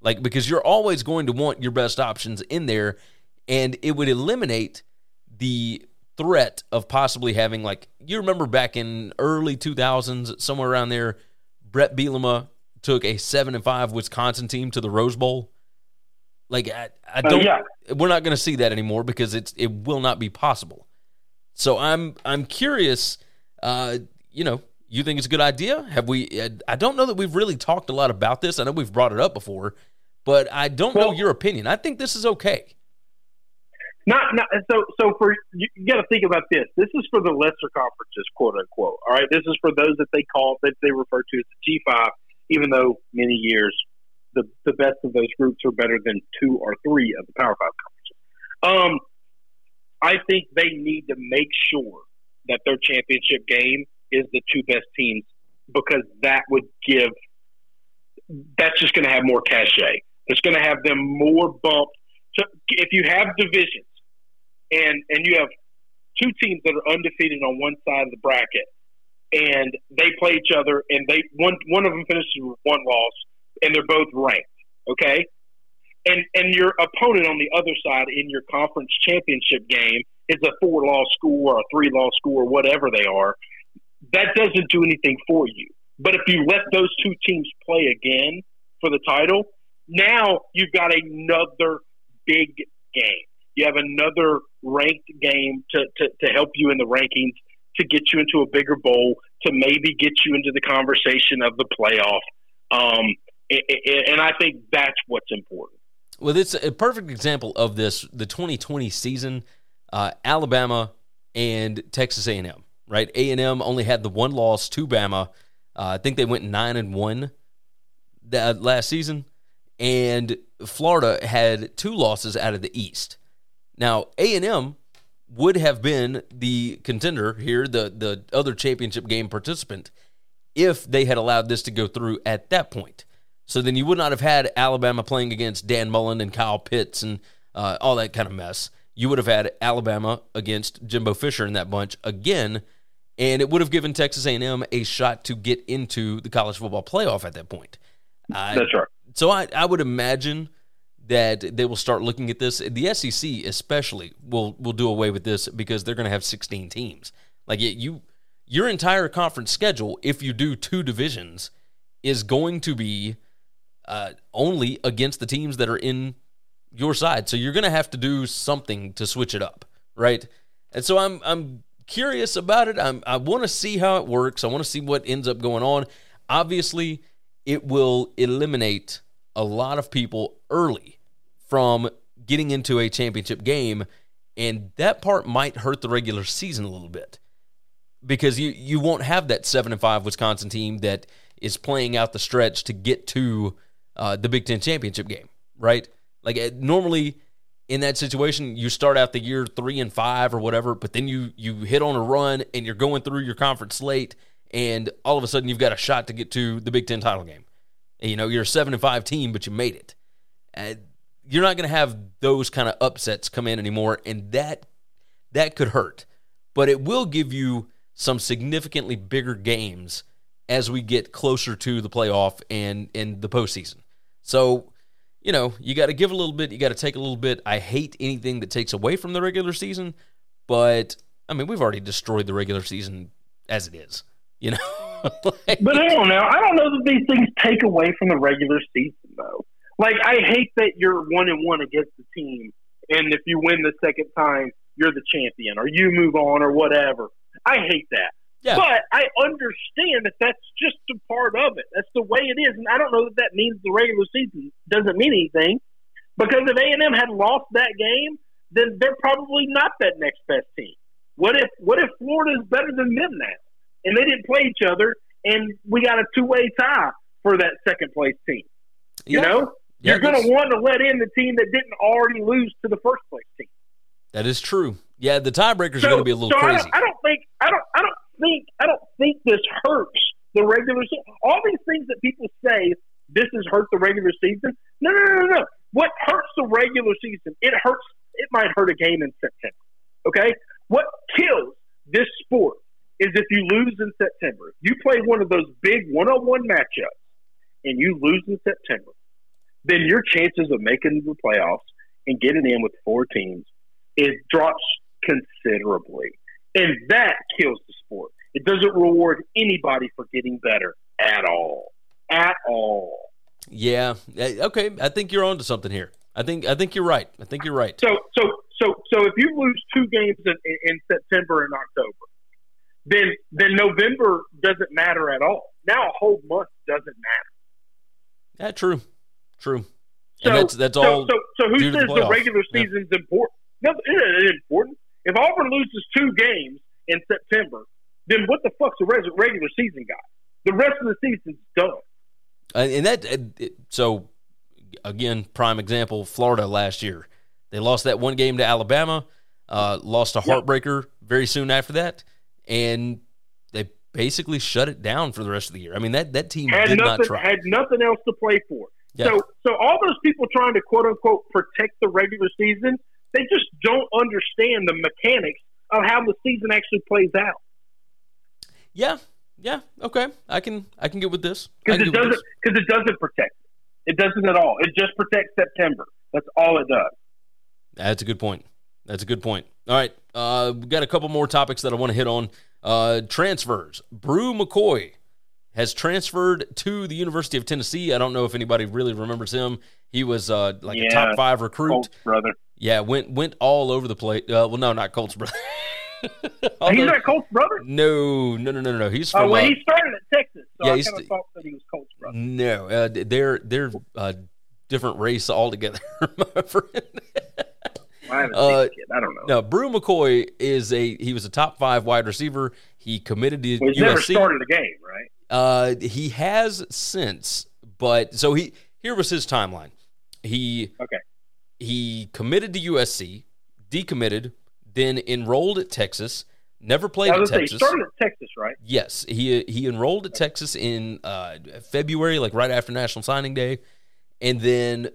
Like because you're always going to want your best options in there, and it would eliminate the threat of possibly having like you remember back in early 2000s somewhere around there Bret Bielema took a 7 and 5 Wisconsin team to the Rose Bowl like I, I Uh, don't yeah. we're not going to see that anymore because it's it will not be possible so I'm I'm curious uh you know you think it's a good idea have we uh, I don't know that we've really talked a lot about this I know we've brought it up before but I don't know your opinion I think this is okay Not, not so. So for you, you got to think about this. This is for the lesser conferences, quote unquote. All right, this is for those that they call that they refer to as the G five. Even though many years the the best of those groups are better than two or three of the Power Five conferences. Um, I think they need to make sure that their championship game is the two best teams because that would give that's just going to have more cachet. It's going to have them more bumped. So if you have divisions and and you have two teams that are undefeated on one side of the bracket and they play each other and they one one of them finishes with one loss and they're both ranked, okay? And and your opponent on the other side in your conference championship game is a four law school or a three law school or whatever they are. That doesn't do anything for you. But if you let those two teams play again for the title, now you've got another big game. You have another ranked game to, to, to help you in the rankings, to get you into a bigger bowl, to maybe get you into the conversation of the playoff. Um, and I think that's what's important. Well, it's a perfect example of this. The 2020 season, uh, Alabama and Texas A&M. Right, A&M only had the one loss to Bama. Uh, I think they went nine and one that last season, and Florida had two losses out of the East. Now A&M would have been the contender here, the the other championship game participant, if they had allowed this to go through at that point. So then you would not have had Alabama playing against Dan Mullen and Kyle Pitts and uh, all that kind of mess. You would have had Alabama against Jimbo Fisher in that bunch again, and it would have given Texas A&M a shot to get into the college football playoff at that point. I- That's right. so I, I would imagine that they will start looking at this. The SEC especially will will do away with this because they're going to have 16 teams. Like you, your entire conference schedule, if you do two divisions, is going to be uh, only against the teams that are in your side. So you're going to have to do something to switch it up, right? And so I'm I'm curious about it. I'm I want to see how it works. I want to see what ends up going on. Obviously, it will eliminate a lot of people early from getting into a championship game, and that part might hurt the regular season a little bit because you you won't have that seven and five Wisconsin team that is playing out the stretch to get to uh, the Big Ten championship game, right? Like uh, normally in that situation, you start out the year three and five or whatever, but then you you hit on a run and you're going through your conference slate, and all of a sudden you've got a shot to get to the Big Ten title game. And, you know you're a seven and five team, but you made it. Uh, you're not going to have those kind of upsets come in anymore, and that that could hurt. But it will give you some significantly bigger games as we get closer to the playoff and and the postseason. So, you know, you got to give a little bit, you got to take a little bit. I hate anything that takes away from the regular season, but I mean, we've already destroyed the regular season as it is. You know, Like- But I don't know. I don't know that these things take away from the regular season, though. Like I hate that you're one and one against the team, and if you win the second time, you're the champion, or you move on, or whatever. I hate that. Yeah, But I understand that that's just a part of it. That's the way it is, and I don't know that that means the regular season doesn't mean anything. Because if A and M had lost that game, then they're probably not that next best team. What if What if Florida is better than them now, and they didn't play each other, and we got a two way tie for that second place team? You Yeah. know, Yeah, you're going to want to let in the team that didn't already lose to the first place team. that is true. Yeah, the tiebreakers are going to be a little so I crazy. don't, I don't think I don't I don't think I don't think this hurts the regular season. All these things that people say this has hurt the regular season. No, no, no, no. What hurts the regular season? It hurts. It might hurt a game in September. Okay. What kills this sport is if you lose in September. You play one of those big one-on-one matchups, and you lose in September. then your chances of making the playoffs and getting in with four teams it drops considerably, and that kills the sport. It doesn't reward anybody for getting better at all, at all. Yeah. eh, Okay. I think you're onto something here. I think I think you're right. I think you're right. So, so, so, so if you lose two games in, in September and October, then then November doesn't matter at all. Now a whole month doesn't matter. Yeah, true. True. So and that's that's so, all So, so who says the the, regular Yeah. season's important? No, it isn't important. If Auburn loses two games in September, then what the fuck's the res- regular season got? The rest of the season's done. And that so again, prime example, Florida last year. They lost that one game to Alabama, uh, lost a heartbreaker very soon after that, and they basically shut it down for the rest of the year. I mean that that team Had did not nothing. try. Had nothing else to play for. Yeah. So, so all those people trying to quote unquote protect the regular season, they just don't understand the mechanics of how the season actually plays out. yeah, yeah, okay. I can I can get with this. Because it doesn't. Because it doesn't protect. It. it doesn't at all. It just protects September. That's all it does. That's a good point. That's a good point. All right, uh, we got a couple more topics that I want to hit on. Uh, transfers. Bru McCoy has transferred to the University of Tennessee. I don't know if anybody really remembers him. He was uh, like a top five recruit. Brother. Yeah, went went all over the place. Uh, well, no, not Colts brother. He's not Colts brother. no, no, no, no, no. He's Oh, from. well, uh, he started at Texas, so yeah, I kind of thought that he was Colts brother. no, uh, they're they're uh, different race altogether, my friend. I haven't Uh. I don't know. No, Bru McCoy is a he was a top five wide receiver. He committed to Well, he's never started a game, right? Uh, he has since, but so he here was his timeline. He Okay. He committed to USC, decommitted, then enrolled at Texas. Never played at say, he started at Texas, right? Yes, he he enrolled at Texas in uh, February, like right after National Signing Day, and then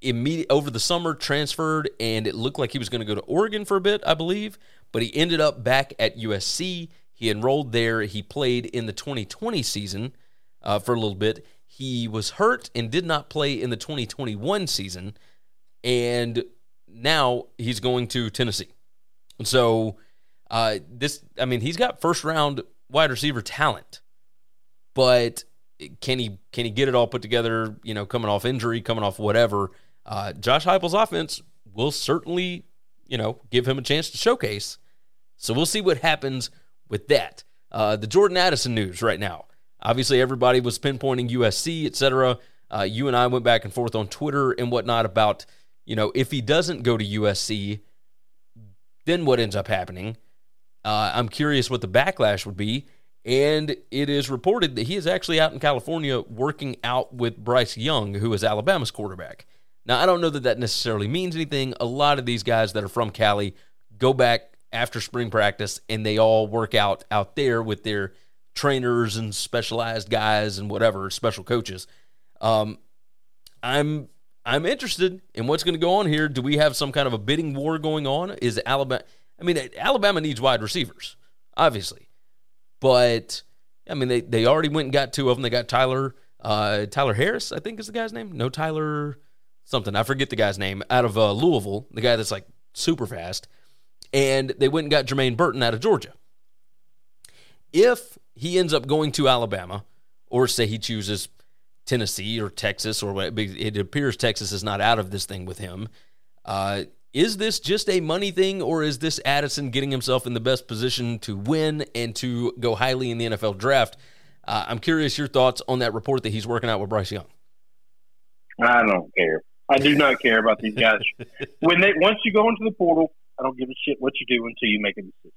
immediate over the summer transferred, and it looked like he was going to go to Oregon for a bit, I believe, but he ended up back at USC. He enrolled there. He played in the 2020 season uh, for a little bit. He was hurt and did not play in the 2021 season, and now he's going to Tennessee. And so uh, this, I mean, he's got first round wide receiver talent, but can he can he get it all put together? You know, coming off injury, coming off whatever. Uh, Josh Heupel's offense will certainly, you know, give him a chance to showcase. So we'll see what happens with that. Uh, the Jordan Addison news right now. Obviously, everybody was pinpointing USC, et cetera. Uh, you and I went back and forth on Twitter and whatnot about, you know, if he doesn't go to USC, then what ends up happening? Uh, I'm curious what the backlash would be. And it is reported that he is actually out in California working out with Bryce Young, who is Alabama's quarterback. Now, I don't know that that necessarily means anything. A lot of these guys that are from Cali go back after spring practice and they all work out out there with their trainers and specialized guys and whatever, special coaches. Um, I'm I'm interested in what's going to go on here. Do we have some kind of a bidding war going on? Is Alabama? I mean, Alabama needs wide receivers, obviously, but I mean they they already went and got two of them. They got Tyler uh, Tyler Harris, I think is the guy's name. No Tyler something. I forget the guy's name out of uh, Louisville. The guy that's like super fast, and they went and got Jermaine Burton out of Georgia. If he ends up going to Alabama, or say he chooses Tennessee or Texas, or what, it appears Texas is not out of this thing with him. Uh, is this just a money thing, or is this Addison getting himself in the best position to win and to go highly in the NFL draft? Uh, I'm curious your thoughts on that report that he's working out with Bryce Young. I don't care. I do not care about these guys. when they once you go into the portal, I don't give a shit what you do until you make a decision.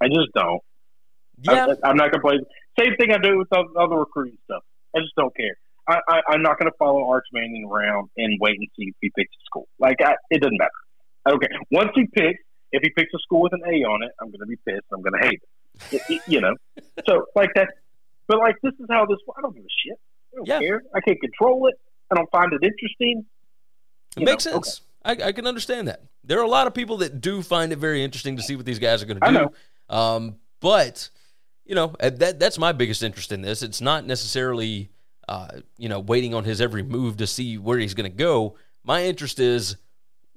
I just don't. Yeah, I, am not gonna play. Same thing I do with the other recruiting stuff. I just don't care. I, I, I'm not gonna follow Arch Manning around and wait and see if he picks a school. Like I, it doesn't matter. Okay. Once he picks, if he picks a school with an A on it, I'm gonna be pissed. I'm gonna hate it. It- it- you know. So like that. But like this is how this. I don't give a shit. I don't Yeah. care. I can't control it. I don't find it interesting. it You makes know, sense. I, I can understand that. There are a lot of people that do find it very interesting to see what these guys are going to do. Um, but you know that that's my biggest interest in this. It's not necessarily uh, you know, waiting on his every move to see where he's going to go. My interest is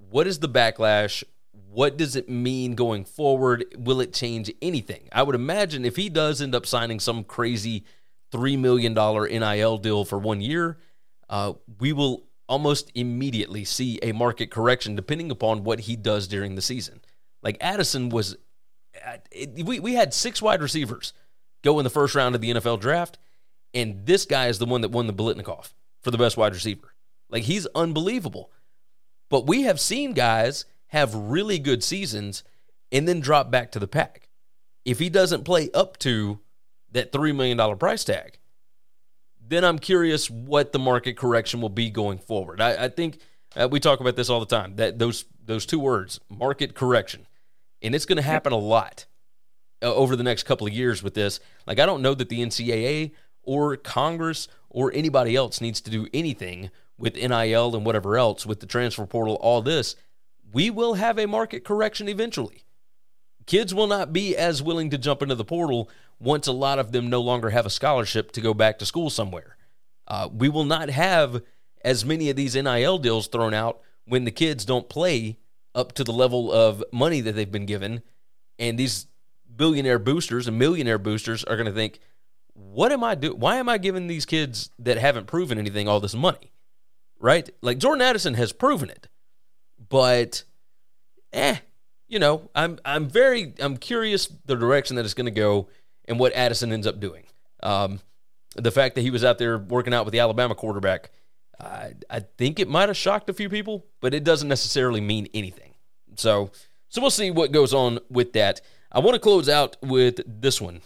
what is the backlash? What does it mean going forward? Will it change anything? I would imagine if he does end up signing some crazy $3 million NIL deal for one year, uh, we will almost immediately see a market correction depending upon what he does during the season. Like Addison was, we, we had six wide receivers go in the first round of the NFL draft, and this guy is the one that won the Biletnikoff for the best wide receiver. Like he's unbelievable. But we have seen guys have really good seasons and then drop back to the pack. If he doesn't play up to that $3 million price tag, then I'm curious what the market correction will be going forward. I, I think uh, we talk about this all the time. That those those two words, market correction, and it's going to happen a lot uh, over the next couple of years with this. Like I don't know that the NCAA or Congress or anybody else needs to do anything with NIL and whatever else with the transfer portal. All this, we will have a market correction eventually. Kids will not be as willing to jump into the portal once a lot of them no longer have a scholarship to go back to school somewhere. Uh, we will not have as many of these NIL deals thrown out when the kids don't play up to the level of money that they've been given. And these billionaire boosters and millionaire boosters are going to think, what am I doing? Why am I giving these kids that haven't proven anything all this money? Right? Like Jordan Addison has proven it, but eh, you know, I'm I'm very I'm curious the direction that it's going to go and what Addison ends up doing. Um, the fact that he was out there working out with the Alabama quarterback, I, I think it might have shocked a few people, but it doesn't necessarily mean anything. So so we'll see what goes on with that. I want to close out with this one,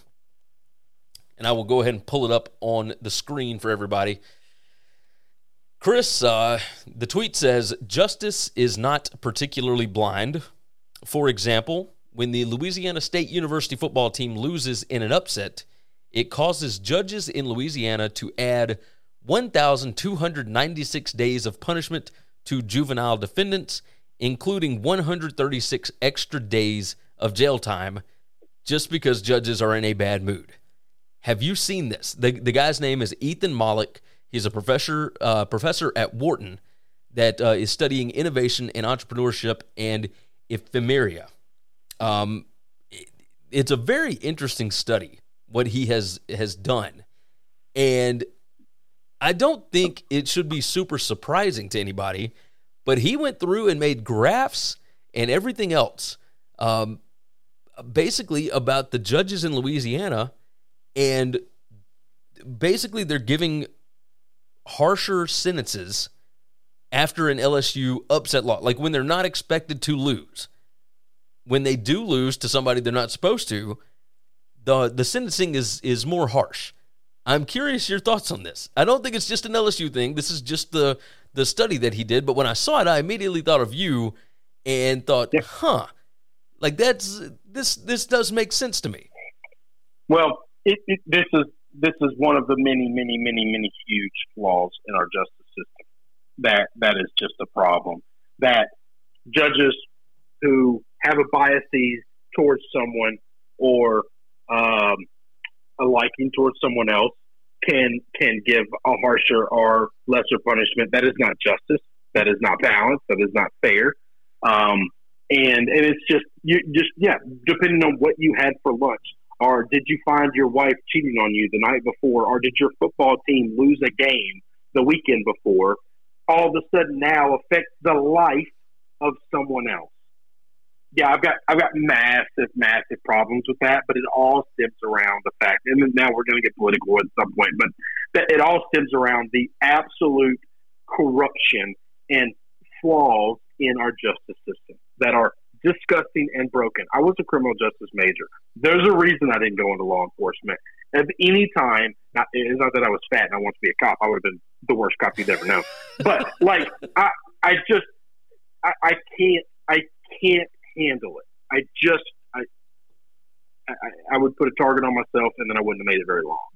and I will go ahead and pull it up on the screen for everybody. Chris, uh, the tweet says, Justice is not particularly blind. For example, when the Louisiana State University football team loses in an upset, it causes judges in Louisiana to add 1,296 days of punishment to juvenile defendants, including 136 extra days of jail time just because judges are in a bad mood. Have you seen this? The, the guy's name is Ethan Mollick. He's a professor uh, professor at Wharton that uh, is studying innovation and entrepreneurship and ephemeria. Um, it, it's a very interesting study what he has has done, and I don't think it should be super surprising to anybody. But he went through and made graphs and everything else, um, basically about the judges in Louisiana, and basically they're giving harsher sentences after an LSU upset loss, like when they're not expected to lose. When they do lose to somebody they're not supposed to, the the sentencing is is more harsh. I'm curious your thoughts on this. I don't think it's just an LSU thing. This is just the the study that he did, but when I saw it, I immediately thought of you and thought, yeah. "Huh. Like that's this this does make sense to me." Well, it, it, this is this is one of the many, many, many, many huge flaws in our justice system that that is just a problem. That judges who have a biases towards someone or um, a liking towards someone else can can give a harsher or lesser punishment. That is not justice. That is not balanced. That is not fair. Um, and and it's just you just yeah, depending on what you had for lunch, or did you find your wife cheating on you the night before, or did your football team lose a game the weekend before? all of a sudden now affects the life of someone else. Yeah, I've got I've got massive, massive problems with that, but it all stems around the fact, and now we're going to get political at some point, but that it all stems around the absolute corruption and flaws in our justice system that are disgusting and broken. I was a criminal justice major. There's a reason I didn't go into law enforcement. At any time, not, it's not that I was fat and I wanted to be a cop. I would have been the worst cop you'd ever known. But like, I, I just, I, I can't, I can't handle it. I just, I, I, I would put a target on myself and then I wouldn't have made it very long,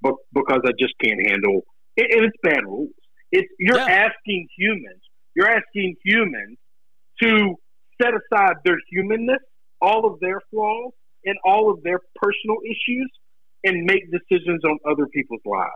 but because I just can't handle. It, and it's bad rules. It's you're yeah. asking humans. You're asking humans to set aside their humanness, all of their flaws, and all of their personal issues, and make decisions on other people's lives.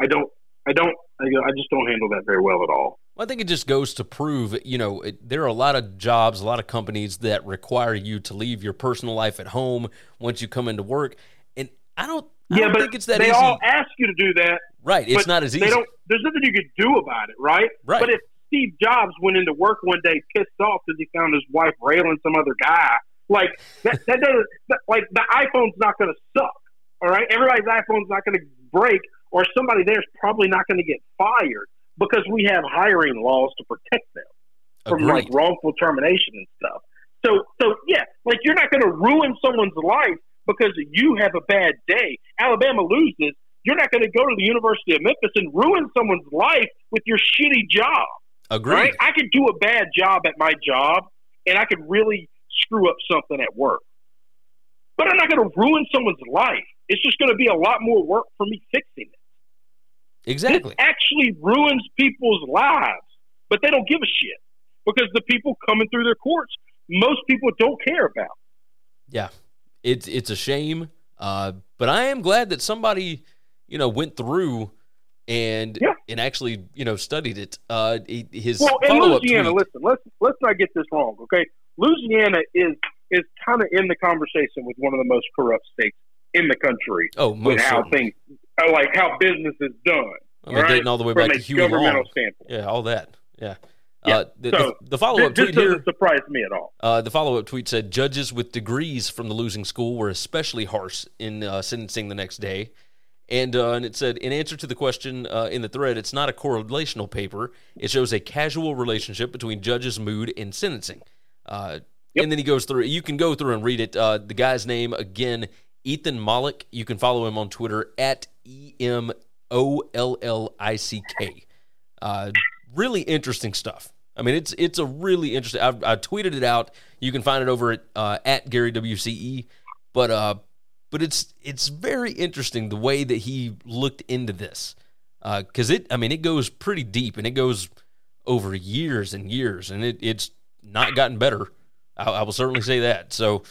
I don't I don't. I, I just don't handle that very well at all. I think it just goes to prove, you know, it, there are a lot of jobs, a lot of companies that require you to leave your personal life at home once you come into work, and I don't. I yeah, don't but think it's that they easy. all ask you to do that. right, it's not as easy. They don't. There's nothing you could do about it, right? Right. But if Steve Jobs went into work one day pissed off because he found his wife railing some other guy, like that, that doesn't. That, like the iPhone's not going to suck. All right, everybody's iPhone's not going to break, or somebody there's probably not going to get fired because we have hiring laws to protect them from like wrongful termination and stuff. So, so yeah, like you're not going to ruin someone's life because you have a bad day. Alabama loses. You're not going to go to the University of Memphis and ruin someone's life with your shitty job, Agreed. right? I could do a bad job at my job, and I could really screw up something at work, but I'm not going to ruin someone's life. It's just going to be a lot more work for me fixing it. Exactly. This actually ruins people's lives, but they don't give a shit because the people coming through their courts, most people don't care about. Yeah, it's it's a shame, uh, but I am glad that somebody you know went through and Yeah. and actually you know studied it. Uh, his Well, in Louisiana, tweet. listen, let's let's not get this wrong, okay? Louisiana is is kind of in the conversation with one of the most corrupt states in the country Oh, with most how certainly. things, uh, like how business is done. I mean, right? dating all the way From back a to Huey governmental Long. standpoint. Yeah, all that. Yeah. Yeah, Uh, the, so the, the follow up tweet here. doesn't surprise me at all. Uh, the follow up tweet said judges with degrees from the losing school were especially harsh in uh, sentencing the next day. And, uh, and it said, in answer to the question uh, in the thread, it's not a correlational paper. It shows a casual relationship between judges' mood and sentencing. Uh, And then he goes through, you can go through and read it. Uh, the guy's name, again, Ethan Mollick. You can follow him on Twitter at E M O L L I C K. Uh, really interesting stuff. I mean, it's it's a really interesting. I, I tweeted it out. You can find it over at uh, at Gary WCE. But uh, but it's it's very interesting the way that he looked into this because it. I mean, it goes pretty deep and it goes over years and years, and it, it's not gotten better. I, I will certainly say that. So,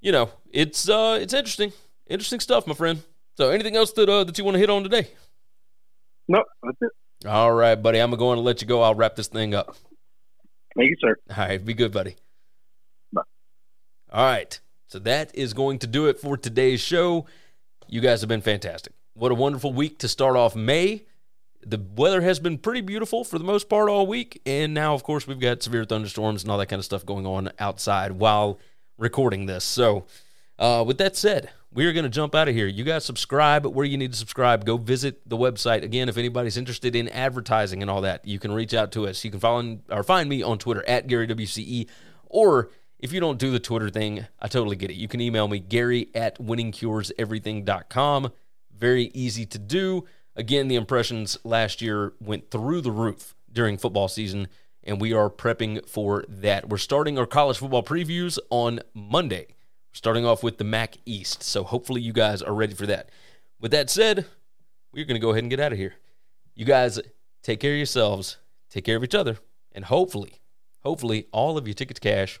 you know, it's uh, it's interesting, interesting stuff, my friend. So, anything else that uh, that you want to hit on today? No, that's it. All right, buddy. I'm going to let you go. I'll wrap this thing up. Thank you, sir. All right, be good, buddy. Bye. All right. So that is going to do it for today's show. You guys have been fantastic. What a wonderful week to start off May. The weather has been pretty beautiful for the most part all week. And now, of course, we've got severe thunderstorms and all that kind of stuff going on outside while recording this. So, uh, with that said, we're going to jump out of here. You guys subscribe where you need to subscribe. Go visit the website. Again, if anybody's interested in advertising and all that, you can reach out to us. You can follow or find me on Twitter at Gary WCE. Or if you don't do the Twitter thing, I totally get it. You can email me, Gary at winningcureseverything.com. Very easy to do. Again, the impressions last year went through the roof during football season, and we are prepping for that. We're starting our college football previews on Monday starting off with the MAC East. So hopefully you guys are ready for that. With that said, we're going to go ahead and get out of here. You guys take care of yourselves, take care of each other, and hopefully, hopefully all of your tickets cash